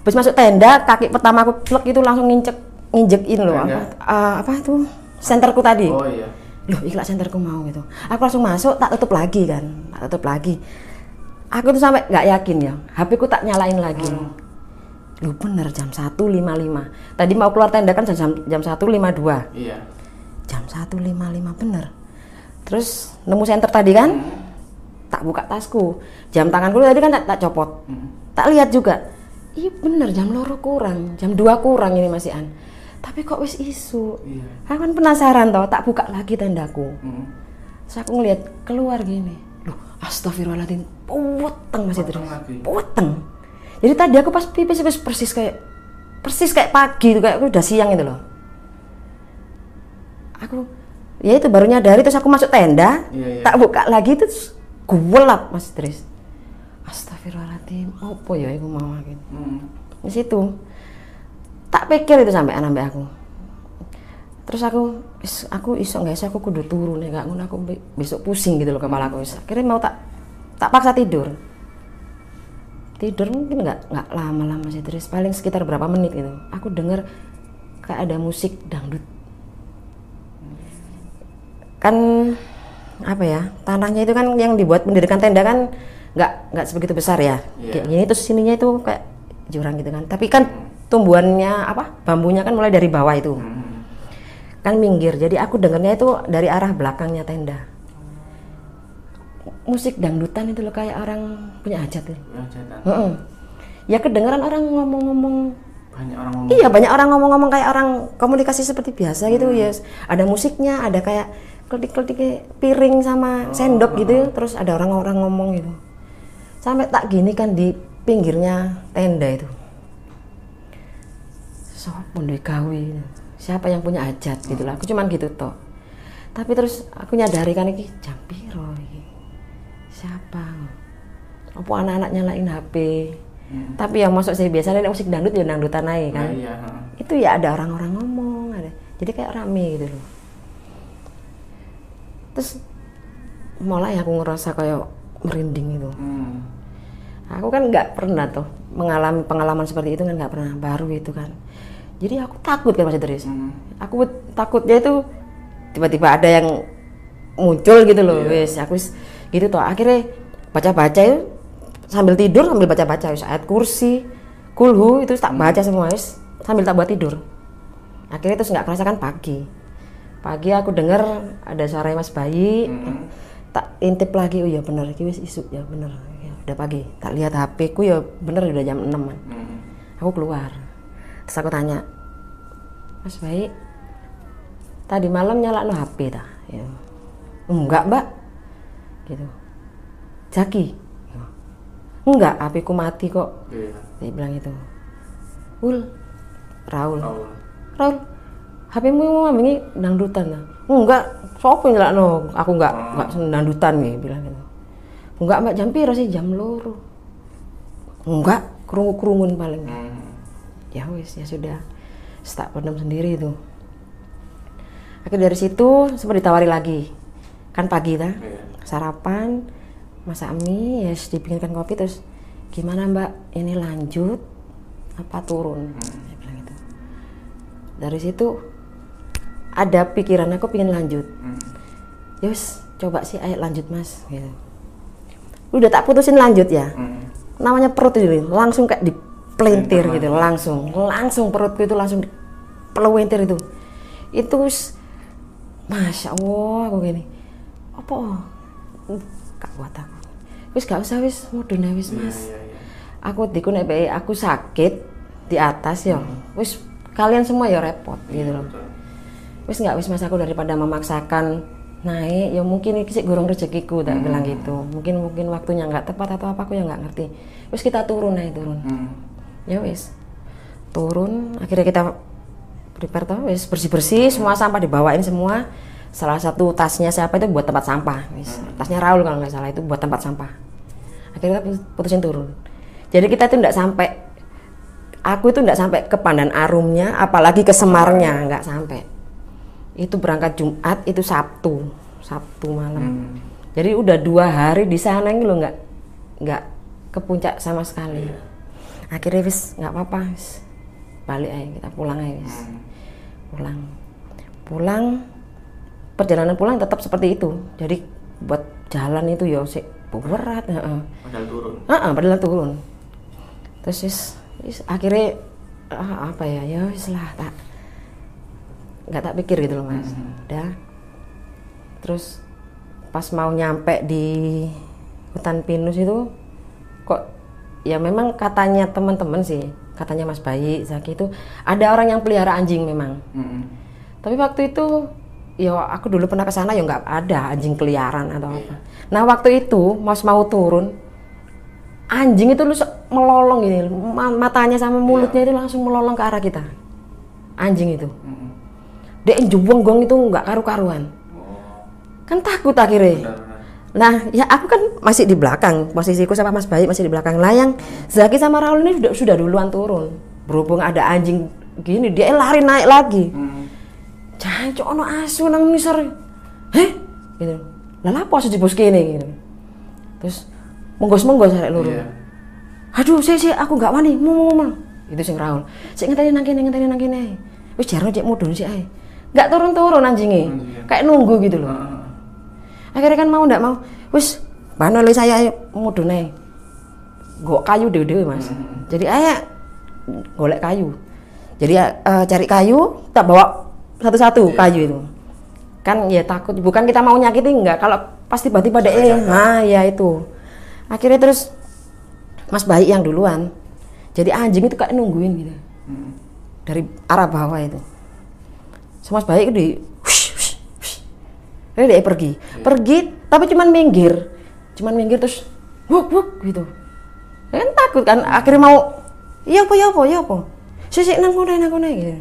Habis masuk tenda kaki pertama aku plek itu langsung nginjek nginjekin loh apa ah, apa itu? Senterku tadi. Oh iya. loh ikhlas senterku mau gitu. Aku langsung masuk tak tutup lagi kan tak tutup lagi. Aku tuh sampai nggak yakin ya HP ku tak nyalain lagi. Loh bener jam 1.55 tadi mau keluar tenda kan jam jam 1.52 Iya. jam 1.55 bener. Terus nemu senter tadi kan tak buka tasku. Jam tanganku tadi kan tak, tak copot. Tak lihat juga. Iya bener jam loro kurang. Jam 2 kurang ini masih an tapi kok wis isu? Iya. aku kan penasaran toh tak buka lagi tendaku. Hmm. terus aku ngeliat keluar gini. Loh astagfirullahaladzim poteng masih terus poteng jadi tadi aku pas pipis itu persis kayak persis kayak pagi itu kayak udah siang itu loh. Aku ya itu baru nyadari terus aku masuk tenda Iya, iya. tak buka lagi terus gelap mas Tris astagfirullahaladzim apa ya aku mau gitu Hmm. di situ. Tak pikir itu sampai anak aku. Terus aku "Is, aku iso nggak iso aku kudu turun ya nggak ngono aku be- besok pusing gitu loh kepala aku. Akhirnya mau tak tak paksa tidur. Tidur mungkin nggak nggak lama-lama sih terus paling sekitar berapa menit gitu. Aku dengar kayak ada musik dangdut. Kan apa ya tanahnya itu kan yang dibuat mendirikan tenda kan nggak nggak sebegitu besar ya Iya. kayak gini terus sininya itu kayak jurang gitu kan tapi kan tumbuhannya apa bambunya kan mulai dari bawah itu Hmm. kan minggir jadi aku dengernya itu dari arah belakangnya tenda musik dangdutan itu loh kayak orang punya hajat Ya. Heeh. ya kedengeran orang ngomong-ngomong Banyak orang ngomong. Iya banyak orang ngomong-ngomong kayak orang komunikasi seperti biasa gitu ya. Ada musiknya, ada kayak kledik-kledik piring sama sendok gitu. Terus ada orang-orang ngomong gitu. Sampai tak gini kan di pinggirnya tenda itu. Sopo ndek gawe. Siapa yang punya hajat gitu lah. Aku cuman gitu toh. Tapi terus aku nyadari kan iki jam piro iki. Siapa? Apa anak-anak nyalain HP? Tapi yang masuk saya biasanya musik dangdut ya dangdutan aja kan. Iya, heeh. Itu ya ada orang-orang ngomong, ada. Jadi kayak rame gitu loh. Terus mulai aku ngerasa kayak merinding itu. Hmm. Aku kan nggak pernah tuh mengalami pengalaman seperti itu kan nggak pernah baru itu kan. Jadi aku takut kan Mas Idris. Aku takutnya itu tiba-tiba ada yang muncul gitu loh, aku wis gitu toh. Akhirnya baca-baca itu sambil tidur sambil baca-baca wis ayat kursi, kulhu itu tak baca semua wis sambil tak buat tidur. Akhirnya terus nggak kerasa kan pagi. Pagi aku dengar ada suara Mas Bayi. Tak intip lagi, oh ya bener, iki wis isu ya bener. Ya, udah pagi. Tak lihat HP ku ya bener udah jam 6 -an. Aku keluar. Terus aku tanya, Mas Bayi, tadi malam nyala no HP ta? Ya. Enggak, Mbak. Gitu. Jaki. Enggak, HP ku mati kok. Iya. Dia bilang itu. Ul, Raul. Raul. Raul, HP-mu mau ngambil dangdutan lah. Enggak, sopo nyelak no, aku enggak enggak seneng dangdutan nih bilang gitu. Enggak mbak jam piro sih jam loro. Enggak, kerungu kerungun paling. Ya wis ya sudah, tak pendam sendiri itu. Akhirnya dari situ sempat ditawari lagi, kan pagi ta, sarapan, masak mie, ya yes, dibikinkan kopi terus gimana mbak ini lanjut apa turun? Bilang gitu dari situ ada pikiran aku pengen lanjut. Yus coba sih ayo lanjut mas. Gitu. Udah tak putusin lanjut ya? Namanya perut ini langsung kayak dipelintir gitu langsung. Langsung perutku itu langsung pelentir itu. Itu masya allah aku gini. Apa? Gak kuat aku. Wis gak usah wis. Mudune wis mas. aku diku nek bae aku sakit di atas ya. Wis kalian semua ya repot gitu loh wis nggak wis mas aku daripada memaksakan naik ya mungkin ini sih gorong rezekiku tak bilang gitu. Mungkin mungkin waktunya nggak tepat atau apa aku yang nggak ngerti. Wis kita turun naik turun. Ya wis. Turun akhirnya kita prepare tuh wis bersih bersih semua sampah dibawain semua. Salah satu tasnya siapa itu buat tempat sampah wis. Tasnya Raul kalau nggak salah itu buat tempat sampah. Akhirnya kita putusin turun. Jadi kita tuh nggak sampai aku itu nggak sampai ke Pandan Arumnya apalagi ke Semarnya nggak sampai itu berangkat Jumat itu Sabtu. Sabtu malam. Jadi udah dua hari di sana ini lo nggak nggak ke puncak sama sekali. Akhirnya wis nggak apa-apa wis. balik aja kita pulang aja wis. Pulang. Pulang perjalanan pulang tetap seperti itu. Jadi buat jalan itu ya sih berat. Padahal turun. Heeh, padahal turun. Terus wis, wis akhirnya ah, apa ya ya wis lah tak nggak tak pikir gitu loh mas. Udah. Terus pas mau nyampe di hutan pinus itu kok ya memang katanya teman-teman sih katanya Mas Bayi Zaki itu ada orang yang pelihara anjing memang. Tapi waktu itu ya aku dulu pernah ke sana ya nggak ada anjing peliharaan atau apa. Nah waktu itu Mas mau turun anjing itu lu melolong gini ma- matanya sama mulutnya itu langsung melolong ke arah kita. Anjing itu. Dia jubong itu nggak karu-karuan. Kan takut akhirnya. Nah, ya aku kan masih di belakang, posisiku sama Mas Bayi masih di belakang layang. Zaki sama Raul ini sudah, sudah duluan turun. Berhubung ada anjing gini, dia lari naik lagi. Jangan cok ono asu nang nisor. Heh? Gitu. Lah lapo aja di bos kene gitu. Terus menggos-menggos arek loro. Aduh, sih sih aku nggak wani, mau mau mau. Itu sing Raul. Sik ngenteni nang kene, ngenteni nang kene. Wis jarno cek mudun sih ae. Nggak turun-turun anjingnya. Kayak nunggu gitu loh. Akhirnya kan mau ndak mau. Wis, bano le saya mudun ae. Gok kayu dewe Mas. Jadi ayo golek kayu. Jadi eh, cari kayu, tak bawa satu-satu kayu itu. Kan ya takut. Bukan kita mau nyakiti enggak kalau pas tiba-tiba ada eh nah ya itu. Akhirnya terus Mas Bayi yang duluan. Jadi anjing itu kayak nungguin gitu. Dari arah bawah itu Mas Bayi itu di wush, wush, wush. Lalu dia pergi. Pergi tapi cuman minggir. Cuman minggir terus wuk wuk gitu. Kan takut kan akhirnya mau iya apa ya apa ya apa? Sisi nang kono nang kono gitu.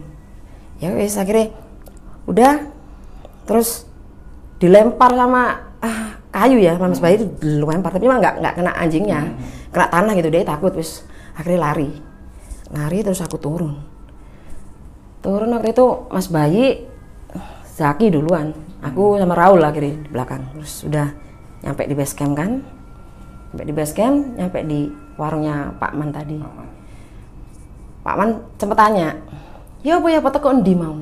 Ya wes akhirnya udah. Terus dilempar sama ah, kayu ya Mas Bayi itu dilempar tapi memang nggak nggak kena anjingnya kena tanah gitu dia takut wes akhirnya lari. Lari terus aku turun turun waktu itu Mas Bayi Zaki duluan. Aku sama Raul akhirnya di belakang. Terus udah nyampe di base camp kan? Nyampe di base camp nyampe di warungnya Pak Man tadi. Pak Man. Sempet tanya ya apa ya apa endi mau?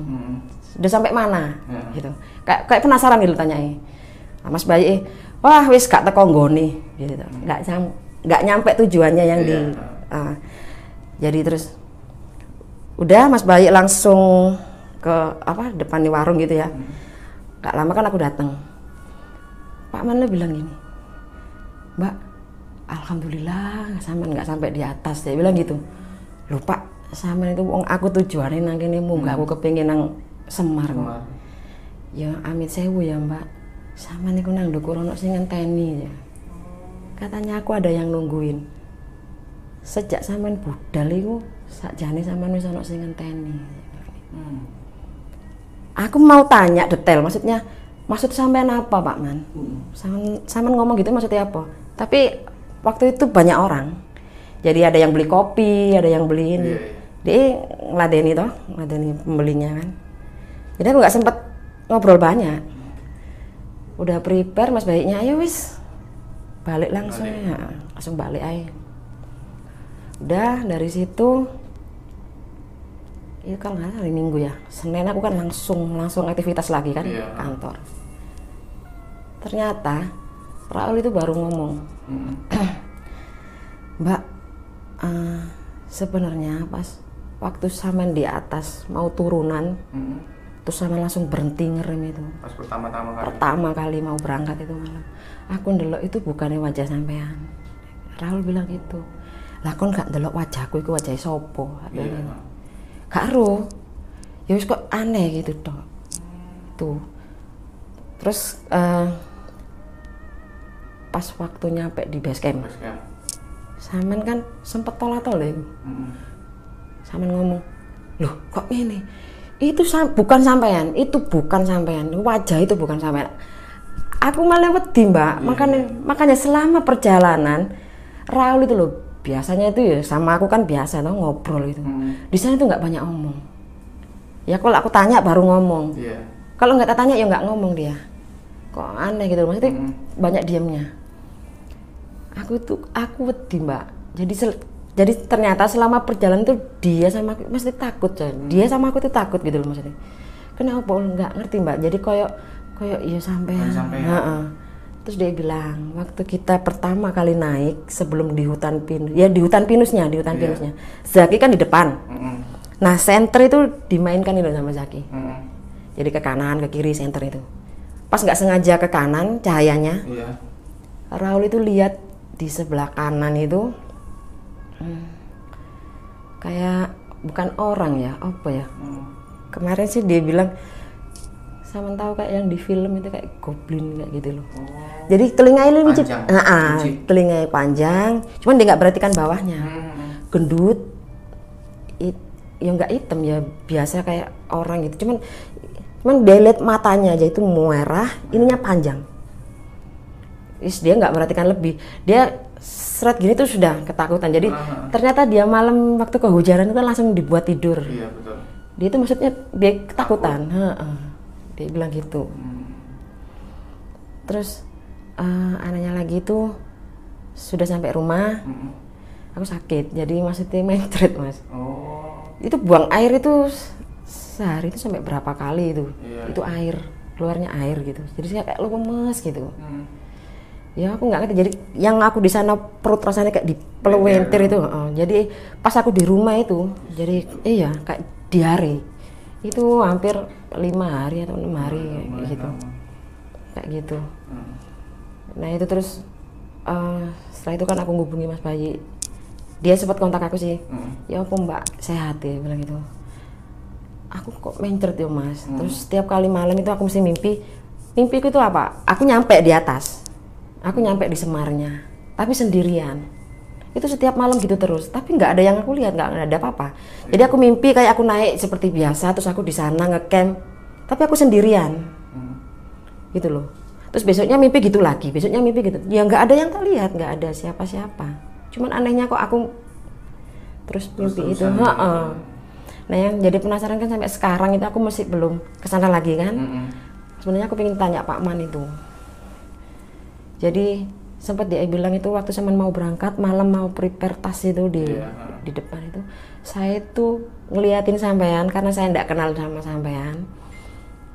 Udah sampai mana? Gitu. Kayak kayak penasaran gitu tanyanya. Nah, Mas Bayi wah wis gak teko nggone. Gitu. Nggak nyam, nggak nyampe tujuannya yang di ah. jadi terus udah Mas Bayi langsung ke apa depan di warung gitu ya. Gak lama kan aku datang Pak Man bilang gini Mbak Alhamdulillah sampean nggak sampai di atas. Dia bilang gitu lupa sampean itu wong aku tujuannya nang kene munggah aku kepengin nang Semar. Kok. ya amit sewu ya mbak. Sampean iku nang ndukur ono sing ngenteni ya. Katanya aku ada yang nungguin. Sejak sampean budal iku sakjane sampean wis ono sing ngenteni. Aku mau tanya detail maksudnya maksud sampean apa Pak Man? Sampean sampean ngomong gitu maksudnya apa? Tapi waktu itu banyak orang. Jadi ada yang beli kopi ada yang beli ini. Dia ngeladeni toh ngeladeni pembelinya kan. Jadi aku nggak sempet ngobrol banyak. Udah prepare mas baiknya ayo wis. Balik langsung. Ya langsung balik aja udah dari situ itu kalau nggak hari minggu ya. Senin aku kan langsung langsung aktivitas lagi kan kantor. Ternyata Raul itu baru ngomong Mbak eh, sebenarnya pas waktu samen di atas mau turunan terus sama langsung berhenti ngerem itu. Pas pertama-tama kali. pertama kali mau berangkat itu malam. Aku ndelok itu bukannya wajah sampean. Raul bilang gitu. Lah kon gak ndelok wajahku itu wajah sopo Iya. Gak ro ya wis kok aneh gitu toh tuh. Terus eh, pas waktu nyampe di base camp. Pas kan. Kan sempet tolak-tolak Samen ngomong loh kok ini itu sam- bukan sampean itu bukan sampean. Wajah itu bukan sampean. Aku malah wedi mbak. Makanya makanya selama perjalanan Raul itu loh biasanya itu ya sama aku kan biasa no, ngobrol itu di sana itu nggak banyak ngomong. Ya kalau aku tanya baru ngomong. Iya. kalau nggak tanya ya nggak ngomong dia. Kok aneh gitu maksudnya banyak diamnya aku tuh aku wedi mbak. Jadi sel- jadi ternyata selama perjalanan tuh dia sama aku mesti takut coy. Dia sama aku tuh takut gitu loh maksudnya. Kenapa? Nggak ngerti mbak. Jadi koyok koyok iya sampean. Sampean. Heeh. Terus dia bilang waktu kita pertama kali naik sebelum di hutan pinus ya di hutan pinusnya di hutan pinusnya. Zaki kan di depan. Nah center itu dimainkan itu sama Zaki. Jadi ke kanan ke kiri center itu. Pas nggak sengaja ke kanan cahayanya Iya. Raul itu lihat di sebelah kanan itu hmm, kayak bukan orang ya apa ya? Kemarin sih dia bilang sama tahu kayak yang di film itu kayak goblin kayak gitu loh. Jadi telinganya lebih cip- Panjang, ah, cuci. telinganya panjang. Cuman dia nggak perhatikan bawahnya. Gendut. It, ya nggak hitam ya biasa kayak orang gitu. Cuman cuman dia lihat matanya aja itu merah ininya panjang. Is dia nggak perhatikan lebih. Dia seret gini tuh sudah ketakutan. Jadi ternyata dia malam waktu kehujanan itu langsung dibuat tidur. Iya betul. dia itu maksudnya dia ketakutan. Heeh. Dia bilang gitu. Terus eh, anaknya lagi itu sudah sampai rumah. Aku sakit jadi maksudnya mencret mas. Oh. itu buang air itu sehari itu sampai berapa kali itu. Iya, itu air keluarnya air gitu. Jadi saya kayak lemes gitu. Hmm. ya aku nggak ngerti. Jadi yang aku di sana perut rasanya kayak dipelewentir itu heeh. jadi pas aku di rumah itu jadi iya kayak diare. Itu hampir lima hari atau enam hari kayak gitu. kayak gitu. Nah itu terus eh, setelah itu kan aku ngubungi Mas Bayi. Dia sempat kontak aku sih. Ya apa mbak? Sehat ya bilang gitu. Aku kok mencret ya mas? Terus setiap kali malam itu aku mesti mimpi. Mimpiku itu apa? Aku nyampe di atas. Aku nyampe di semarnya. Tapi sendirian itu setiap malam gitu terus. Tapi nggak ada yang aku lihat nggak ada apa-apa. Jadi aku mimpi kayak aku naik seperti biasa terus aku di sana ngecamp. Tapi aku sendirian. Gitu loh. Terus besoknya mimpi gitu lagi besoknya mimpi gitu. Ya nggak ada yang terlihat nggak ada siapa-siapa. Cuman anehnya kok aku terus mimpi itu. Heeh. nah yang jadi penasaran kan sampai sekarang itu aku masih belum ke sana lagi kan. Sebenarnya aku pengen tanya Pak Man itu. Jadi sempat dia bilang itu waktu saya mau berangkat malam mau prepare tas itu di di depan itu. Saya itu ngeliatin sampean karena saya tidak kenal sama sampean.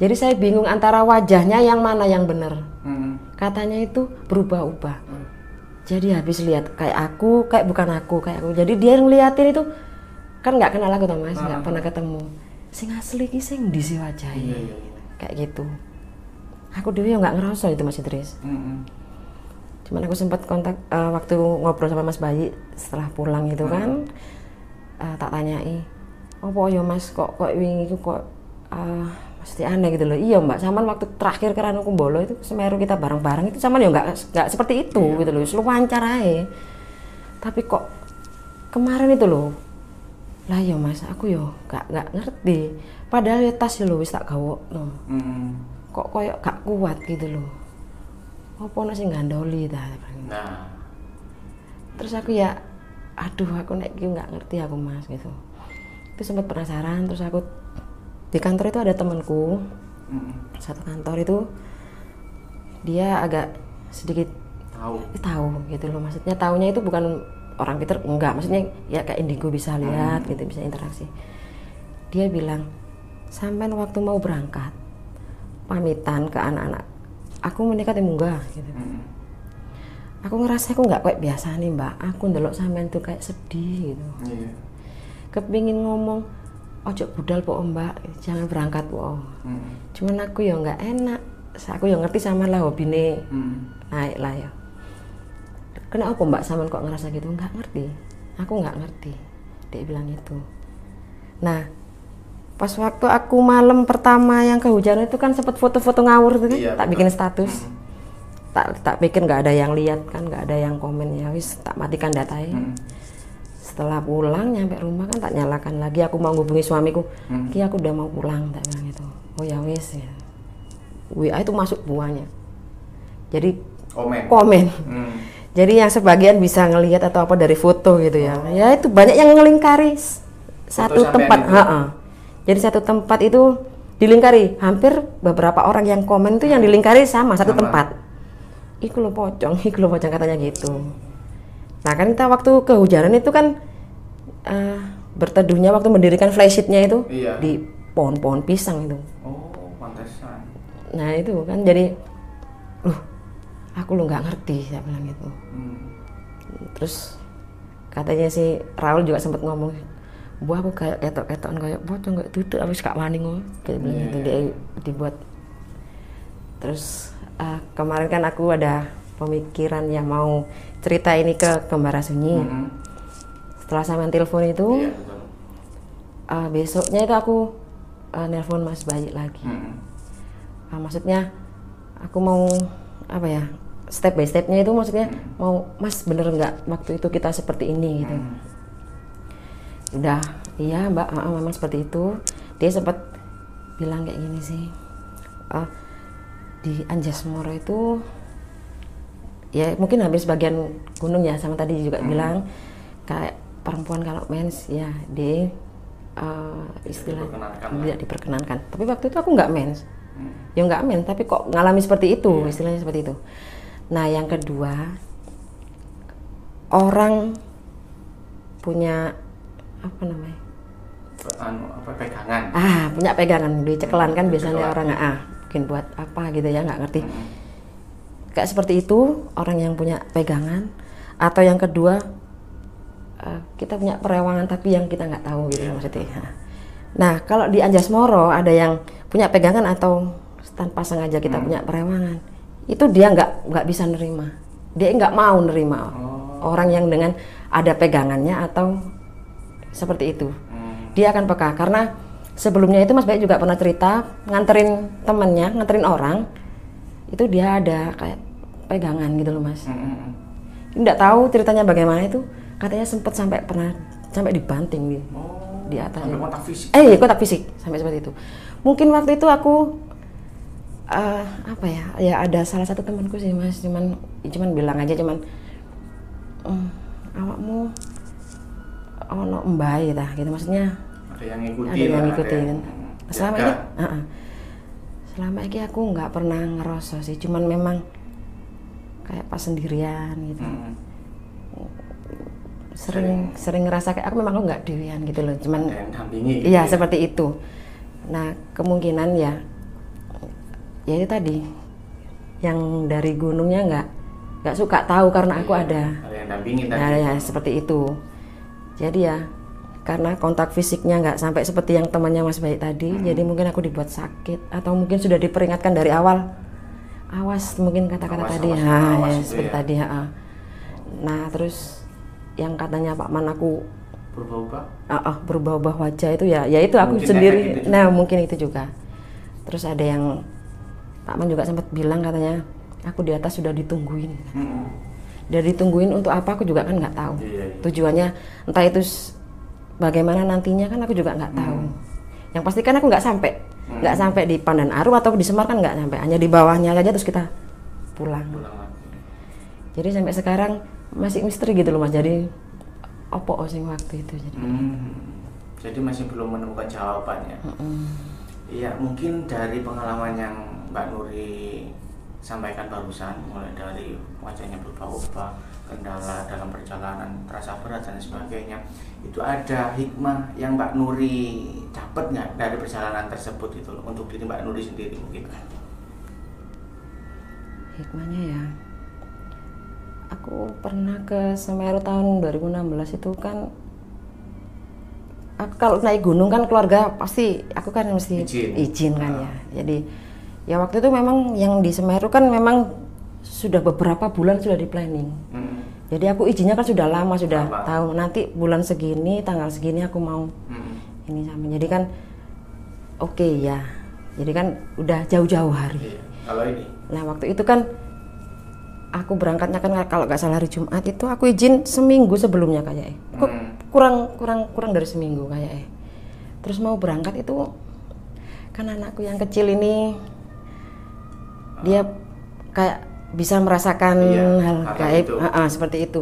Jadi saya bingung antara wajahnya yang mana yang benar. Katanya itu berubah-ubah. Jadi habis lihat kayak aku kayak bukan aku kayak aku. Jadi dia yang ngeliatin itu kan nggak kenal aku tuh mas nggak pernah ketemu. Sing asli ki sing di si wajahnya. Kayak gitu. Aku dulu ya nggak ngerasa itu mas Idris cuman aku sempat kontak eh, waktu ngobrol sama Mas Bayi setelah pulang itu kan eh, tak tanyai apa ya Mas? Kok kok wingi kok eh, mesti aneh gitu loh. Iya Mbak. Saman waktu terakhir ke Ranu Kumbolo itu Semeru kita bareng-bareng itu Saman ya nggak nggak seperti itu gitu loh. Selalu lancar aja tapi kok kemarin itu loh lah ya Mas aku yo nggak nggak ngerti. Padahal ya tas ya loh wis tak gawo no. kok koyok gak kuat gitu loh apa ono sing gandoli ta? Nah, terus aku ya aduh aku nek iki nggak ngerti aku mas gitu. Itu sempat penasaran terus aku di kantor itu ada temanku. Satu kantor itu dia agak sedikit tahu. tahu gitu loh. Maksudnya tahunya itu bukan orang Peter enggak. Maksudnya ya kayak indigo bisa lihat gitu bisa interaksi. Dia bilang sampai waktu mau berangkat pamitan ke anak-anak aku menikah munggah gitu. Aku ngerasa aku nggak kayak biasa nih mbak. Aku ndelok sampean tuh kayak sedih gitu. Iya. kepingin ngomong ojo budal po mbak. Jangan berangkat po. Cuman aku ya nggak enak. Aku ya ngerti sama lah hobine. Naik lah ya. Kenapa mbak Saman kok ngerasa gitu? Nggak ngerti. Aku nggak ngerti. Dia bilang itu nah pas waktu aku malam pertama yang kehujanan itu kan sempat foto-foto ngawur tuh kan Iya, tak betul. bikin status. Tak tak pikir nggak ada yang lihat kan nggak ada yang komen. Ya wis tak matikan datanya setelah pulang nyampe rumah kan tak nyalakan lagi. Aku mau hubungi suamiku. Ki aku udah mau pulang tak bilang gitu. Oh ya wis ya. WA itu masuk buahnya. Jadi Komen. komen. Hmm. jadi yang sebagian bisa ngelihat atau apa dari foto gitu ya. Ya itu banyak yang ngelingkari s- satu tempat. itu? Ha-ha. Jadi satu tempat itu dilingkari. Hampir beberapa orang yang komen itu yang dilingkari sama satu Sama. tempat. Iku lo pocong. Iku lo pocong katanya gitu. Nah kan kita waktu kehujanan itu kan eh, berteduhnya waktu mendirikan flysheetnya itu Iya. di pohon-pohon pisang itu. Oh, pantesan. nah itu kan jadi loh aku lo nggak ngerti saya bilang gitu. Terus katanya si Raul juga sempat ngomong buah aku kayak ketok-ketokan kayak bocong kayak duduk aku gak wani ngomong kayak bilang gitu dia dibuat. Terus eh, kemarin kan aku ada pemikiran yang mau cerita ini ke Kembara Sunyi. Setelah sama telepon itu Iya, betul. eh, besoknya itu aku eh, nelpon Mas Bayi lagi. Mm-mm. Ah, maksudnya aku mau apa ya step by stepnya itu maksudnya mau mas bener nggak waktu itu kita seperti ini? Gitu udah iya mbak ah, ah, memang seperti itu. Dia sempat bilang kayak gini sih ah, di Anjasmoro itu ya mungkin hampir sebagian gunung ya sama tadi juga bilang kayak perempuan kalau mens ya di eh, istilah diperkenankan tidak diperkenankan. Tapi waktu itu aku nggak mens. Ya nggak mens tapi kok ngalami seperti itu istilahnya seperti itu. Nah yang kedua orang punya apa namanya Anu, apa pegangan? ah punya pegangan di cekelan kan biasanya Cekelan. orang ah mungkin buat apa gitu ya nggak ngerti kayak seperti itu orang yang punya pegangan atau yang kedua eh, kita punya perewangan tapi yang kita nggak tahu gitu maksudnya Nah, kalau di Anjasmoro ada yang punya pegangan atau tanpa sengaja kita Hmm. punya perewangan, itu dia nggak nggak bisa nerima. Dia nggak mau nerima Oh. orang yang dengan ada pegangannya atau seperti itu. Hmm. Dia akan peka karena sebelumnya itu Mas Baik juga pernah cerita nganterin temennya, nganterin orang, itu dia ada kayak pegangan gitu loh Mas. Hmm. Nggak tahu ceritanya bagaimana itu, katanya sempat sampai pernah sampai dibanting di Oh, di sampai kontak fisik. Eh, iya, kontak fisik sampai seperti itu. Mungkin waktu itu aku eh, apa ya? Ya ada salah satu temanku sih mas, cuman cuman bilang aja cuman "Hmm, awakmu ono mbae tah gitu maksudnya Ada yang ngikutin. ada yang ngikutin. yang Selama jaga. ini, uh-uh. selama ini aku nggak pernah ngerasa sih, cuman memang kayak pas sendirian gitu. Hmm. Sering sering ngerasa kayak aku memang aku nggak dewian gitu loh, cuman Ada gitu Iya ya. seperti itu. Nah kemungkinan ya, ya itu tadi, yang dari gunungnya nggak nggak suka tahu karena aku Iya, ada. Ada yang dampingin tadi. Nah ya seperti itu. Jadi ya karena kontak fisiknya nggak sampai seperti yang temannya Mas Baik tadi, Hmm. jadi mungkin aku dibuat sakit atau mungkin sudah diperingatkan dari awal. Awas mungkin kata-kata tadi, awas, nah, awas ya, itu seperti ya. tadi. ha, ha. Nah terus yang katanya Pak Man aku Berubah-ubah. Ah, ah, berubah-ubah wajah itu ya, ya itu aku Mungkin sendiri. itu juga. Nah mungkin itu juga. Terus ada yang Pak Man juga sempat bilang katanya, aku di atas sudah ditungguin. Hmm. Dia ditungguin untuk apa aku juga kan nggak tahu. Iya, iya. Tujuannya entah itu bagaimana nantinya kan aku juga nggak tahu. Hmm. Yang pasti kan aku nggak sampai, nggak sampai di Pandan Aru atau di Semar kan nggak sampai, hanya di bawahnya aja terus kita pulang. Jadi sampai sekarang masih misteri gitu loh mas. Jadi opo sing waktu itu jadi. Hmm. Jadi masih belum menemukan jawabannya. Iya, mungkin dari pengalaman yang Mbak Nuri sampaikan barusan, mulai dari wajahnya berubah-ubah, kendala dalam perjalanan, terasa berat dan sebagainya, itu ada hikmah yang Mbak Nuri dapat nggak dari perjalanan tersebut itu loh, untuk diri Mbak Nuri sendiri mungkin? Hikmahnya ya, aku pernah ke Semeru tahun 2016 itu kan, aku kalau naik gunung kan keluarga pasti aku kan mesti Izin. izin, kan ya. Jadi ya waktu itu memang yang di Semeru kan memang sudah beberapa bulan sudah di planning. Hmm. Jadi aku izinnya kan sudah lama sudah Lama. tahu nanti bulan segini tanggal segini aku mau Hmm. ini sama. Jadi kan oke ya. Jadi kan udah jauh-jauh hari. Iya. Kalau ini, Nah waktu itu kan aku berangkatnya kan kalau nggak salah hari Jumat itu aku izin seminggu sebelumnya kayaknya. Kok Hmm. kurang kurang kurang dari seminggu kayaknya. Terus mau berangkat itu kan anakku yang kecil ini dia kayak bisa merasakan Iya, hal gaib. itu. Ah, ah, seperti itu.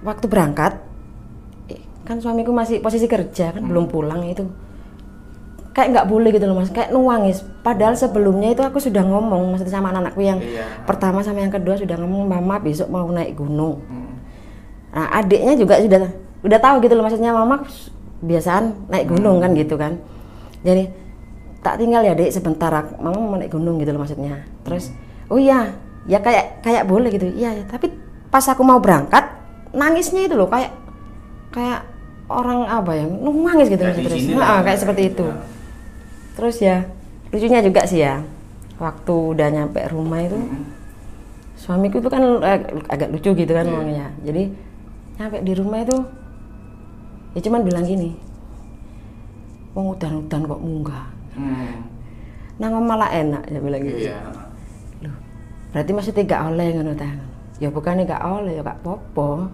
Waktu berangkat eh, kan suamiku masih posisi kerja kan belum pulang itu. Kayak nggak boleh gitu loh mas. Kayak nuangis. Padahal sebelumnya itu aku sudah ngomong maksudnya sama anak-anakku yang Iya. pertama sama yang kedua sudah ngomong mama besok mau naik gunung. Hmm. nah adiknya juga sudah udah tahu gitu loh maksudnya mama biasaan naik gunung kan gitu kan. Jadi tak tinggal ya dek sebentar aku- mama mau naik gunung gitu loh maksudnya. Terus oh iya ya kayak kayak boleh gitu. Iya ya. tapi pas aku mau berangkat nangisnya itu loh kayak kayak orang apa ya nangis gitu Ya, terus. Nah, kayak seperti itu. Ya. terus ya lucunya juga sih ya waktu udah nyampe rumah itu suamiku itu kan eh, agak lucu gitu kan Iya. ngomongnya. Jadi nyampe di rumah itu ya cuman bilang gini mau udan-udan kok munggah Hmm. nang malah enak ya bilang gitu Iya. Loh, berarti masih tiga oleh ngono ta ya bukan gak oleh ya gak popo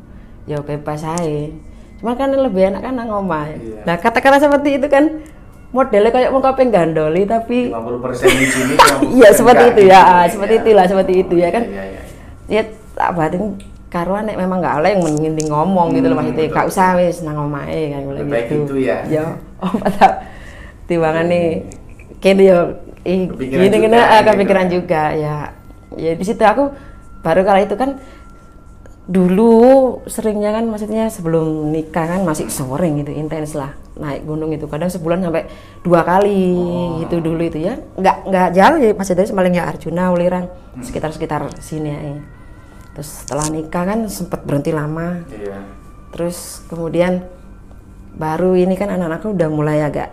ya bebas aja cuma kan lebih enak kan nang omah Iya. nah kata-kata seperti itu kan modelnya kayak mau kopeng gandoli tapi 50% di sini. iya seperti itu ya ah, Iya. seperti itulah seperti itu ya kan Iya, iya, iya. ya tak batin karuan nek memang gak oleh yang mending ngomong gitu loh Hmm, maksudnya gak usah wis nang omahe kan Lebih baik gitu gitu ya. ya oh timbangan nih gini gini juga, ah, gitu. kepikiran juga ya ya di situ aku baru kali itu kan dulu seringnya kan maksudnya sebelum nikah kan masih sering gitu intens lah naik gunung itu kadang sebulan sampai dua kali Oh. gitu dulu itu ya nggak nggak jauh ya masih dari Semalingnya Arjuna Ulirang Hmm. sekitar sekitar sini ya terus setelah nikah kan sempat berhenti lama Iya. terus kemudian baru ini kan anak-anakku udah mulai agak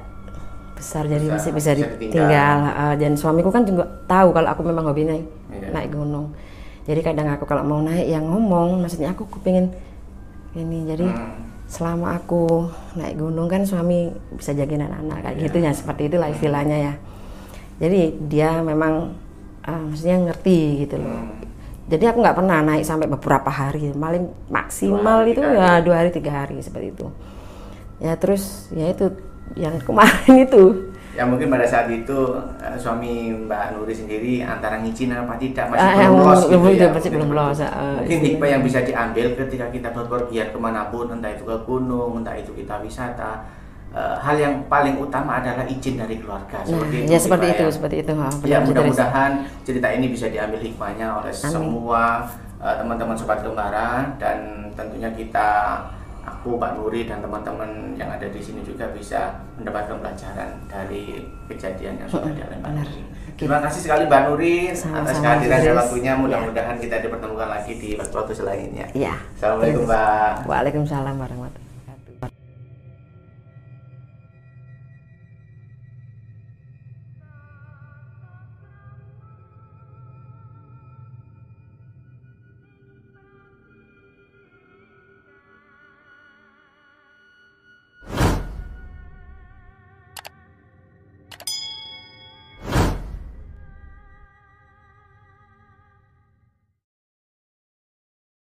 besar jadi Besar, masih bisa bisa ditinggal Eh, dan suamiku kan juga tahu kalau aku memang hobi naik Iya. naik gunung jadi kadang aku kalau mau naik yang ngomong maksudnya aku kepingin ini jadi Hmm. selama aku naik gunung kan suami bisa jagain anak-anak kayak Iya. gitu ya seperti itulah istilahnya ya jadi dia memang ah, maksudnya ngerti gitu loh Hmm. jadi aku nggak pernah naik sampai beberapa hari paling maksimal Dua hari, itu ya dua hari tiga hari seperti itu ya terus ya itu yang kemarin itu Ya mungkin pada saat itu eh, suami Mbak Nuri sendiri antara ngizin apa tidak masih Ah, belum yang los gitu ya. masih mungkin belum los, ah, Mungkin hikmah yang bisa diambil ketika kita berpergian ke mana pun, entah itu ke gunung, entah itu kita wisata. eh, hal yang paling utama adalah izin dari keluarga. nah Seperti itu, ya seperti itu ya. seperti itu Ya mudah-mudahan cerita ini bisa diambil hikmahnya oleh semua eh, teman-teman sobat kembara dan tentunya kita aku Mbak Nuri dan teman-teman yang ada di sini juga bisa mendapatkan pelajaran dari kejadian yang sudah dialami benar. Nuri. Terima kasih sekali Mbak Nuri atas Sama-sama, kehadiran dan waktunya. Mudah-mudahan kita dipertemukan lagi di waktu-waktu selanjutnya. Iya. Assalamualaikum Mbak. Waalaikumsalam warahmatullahi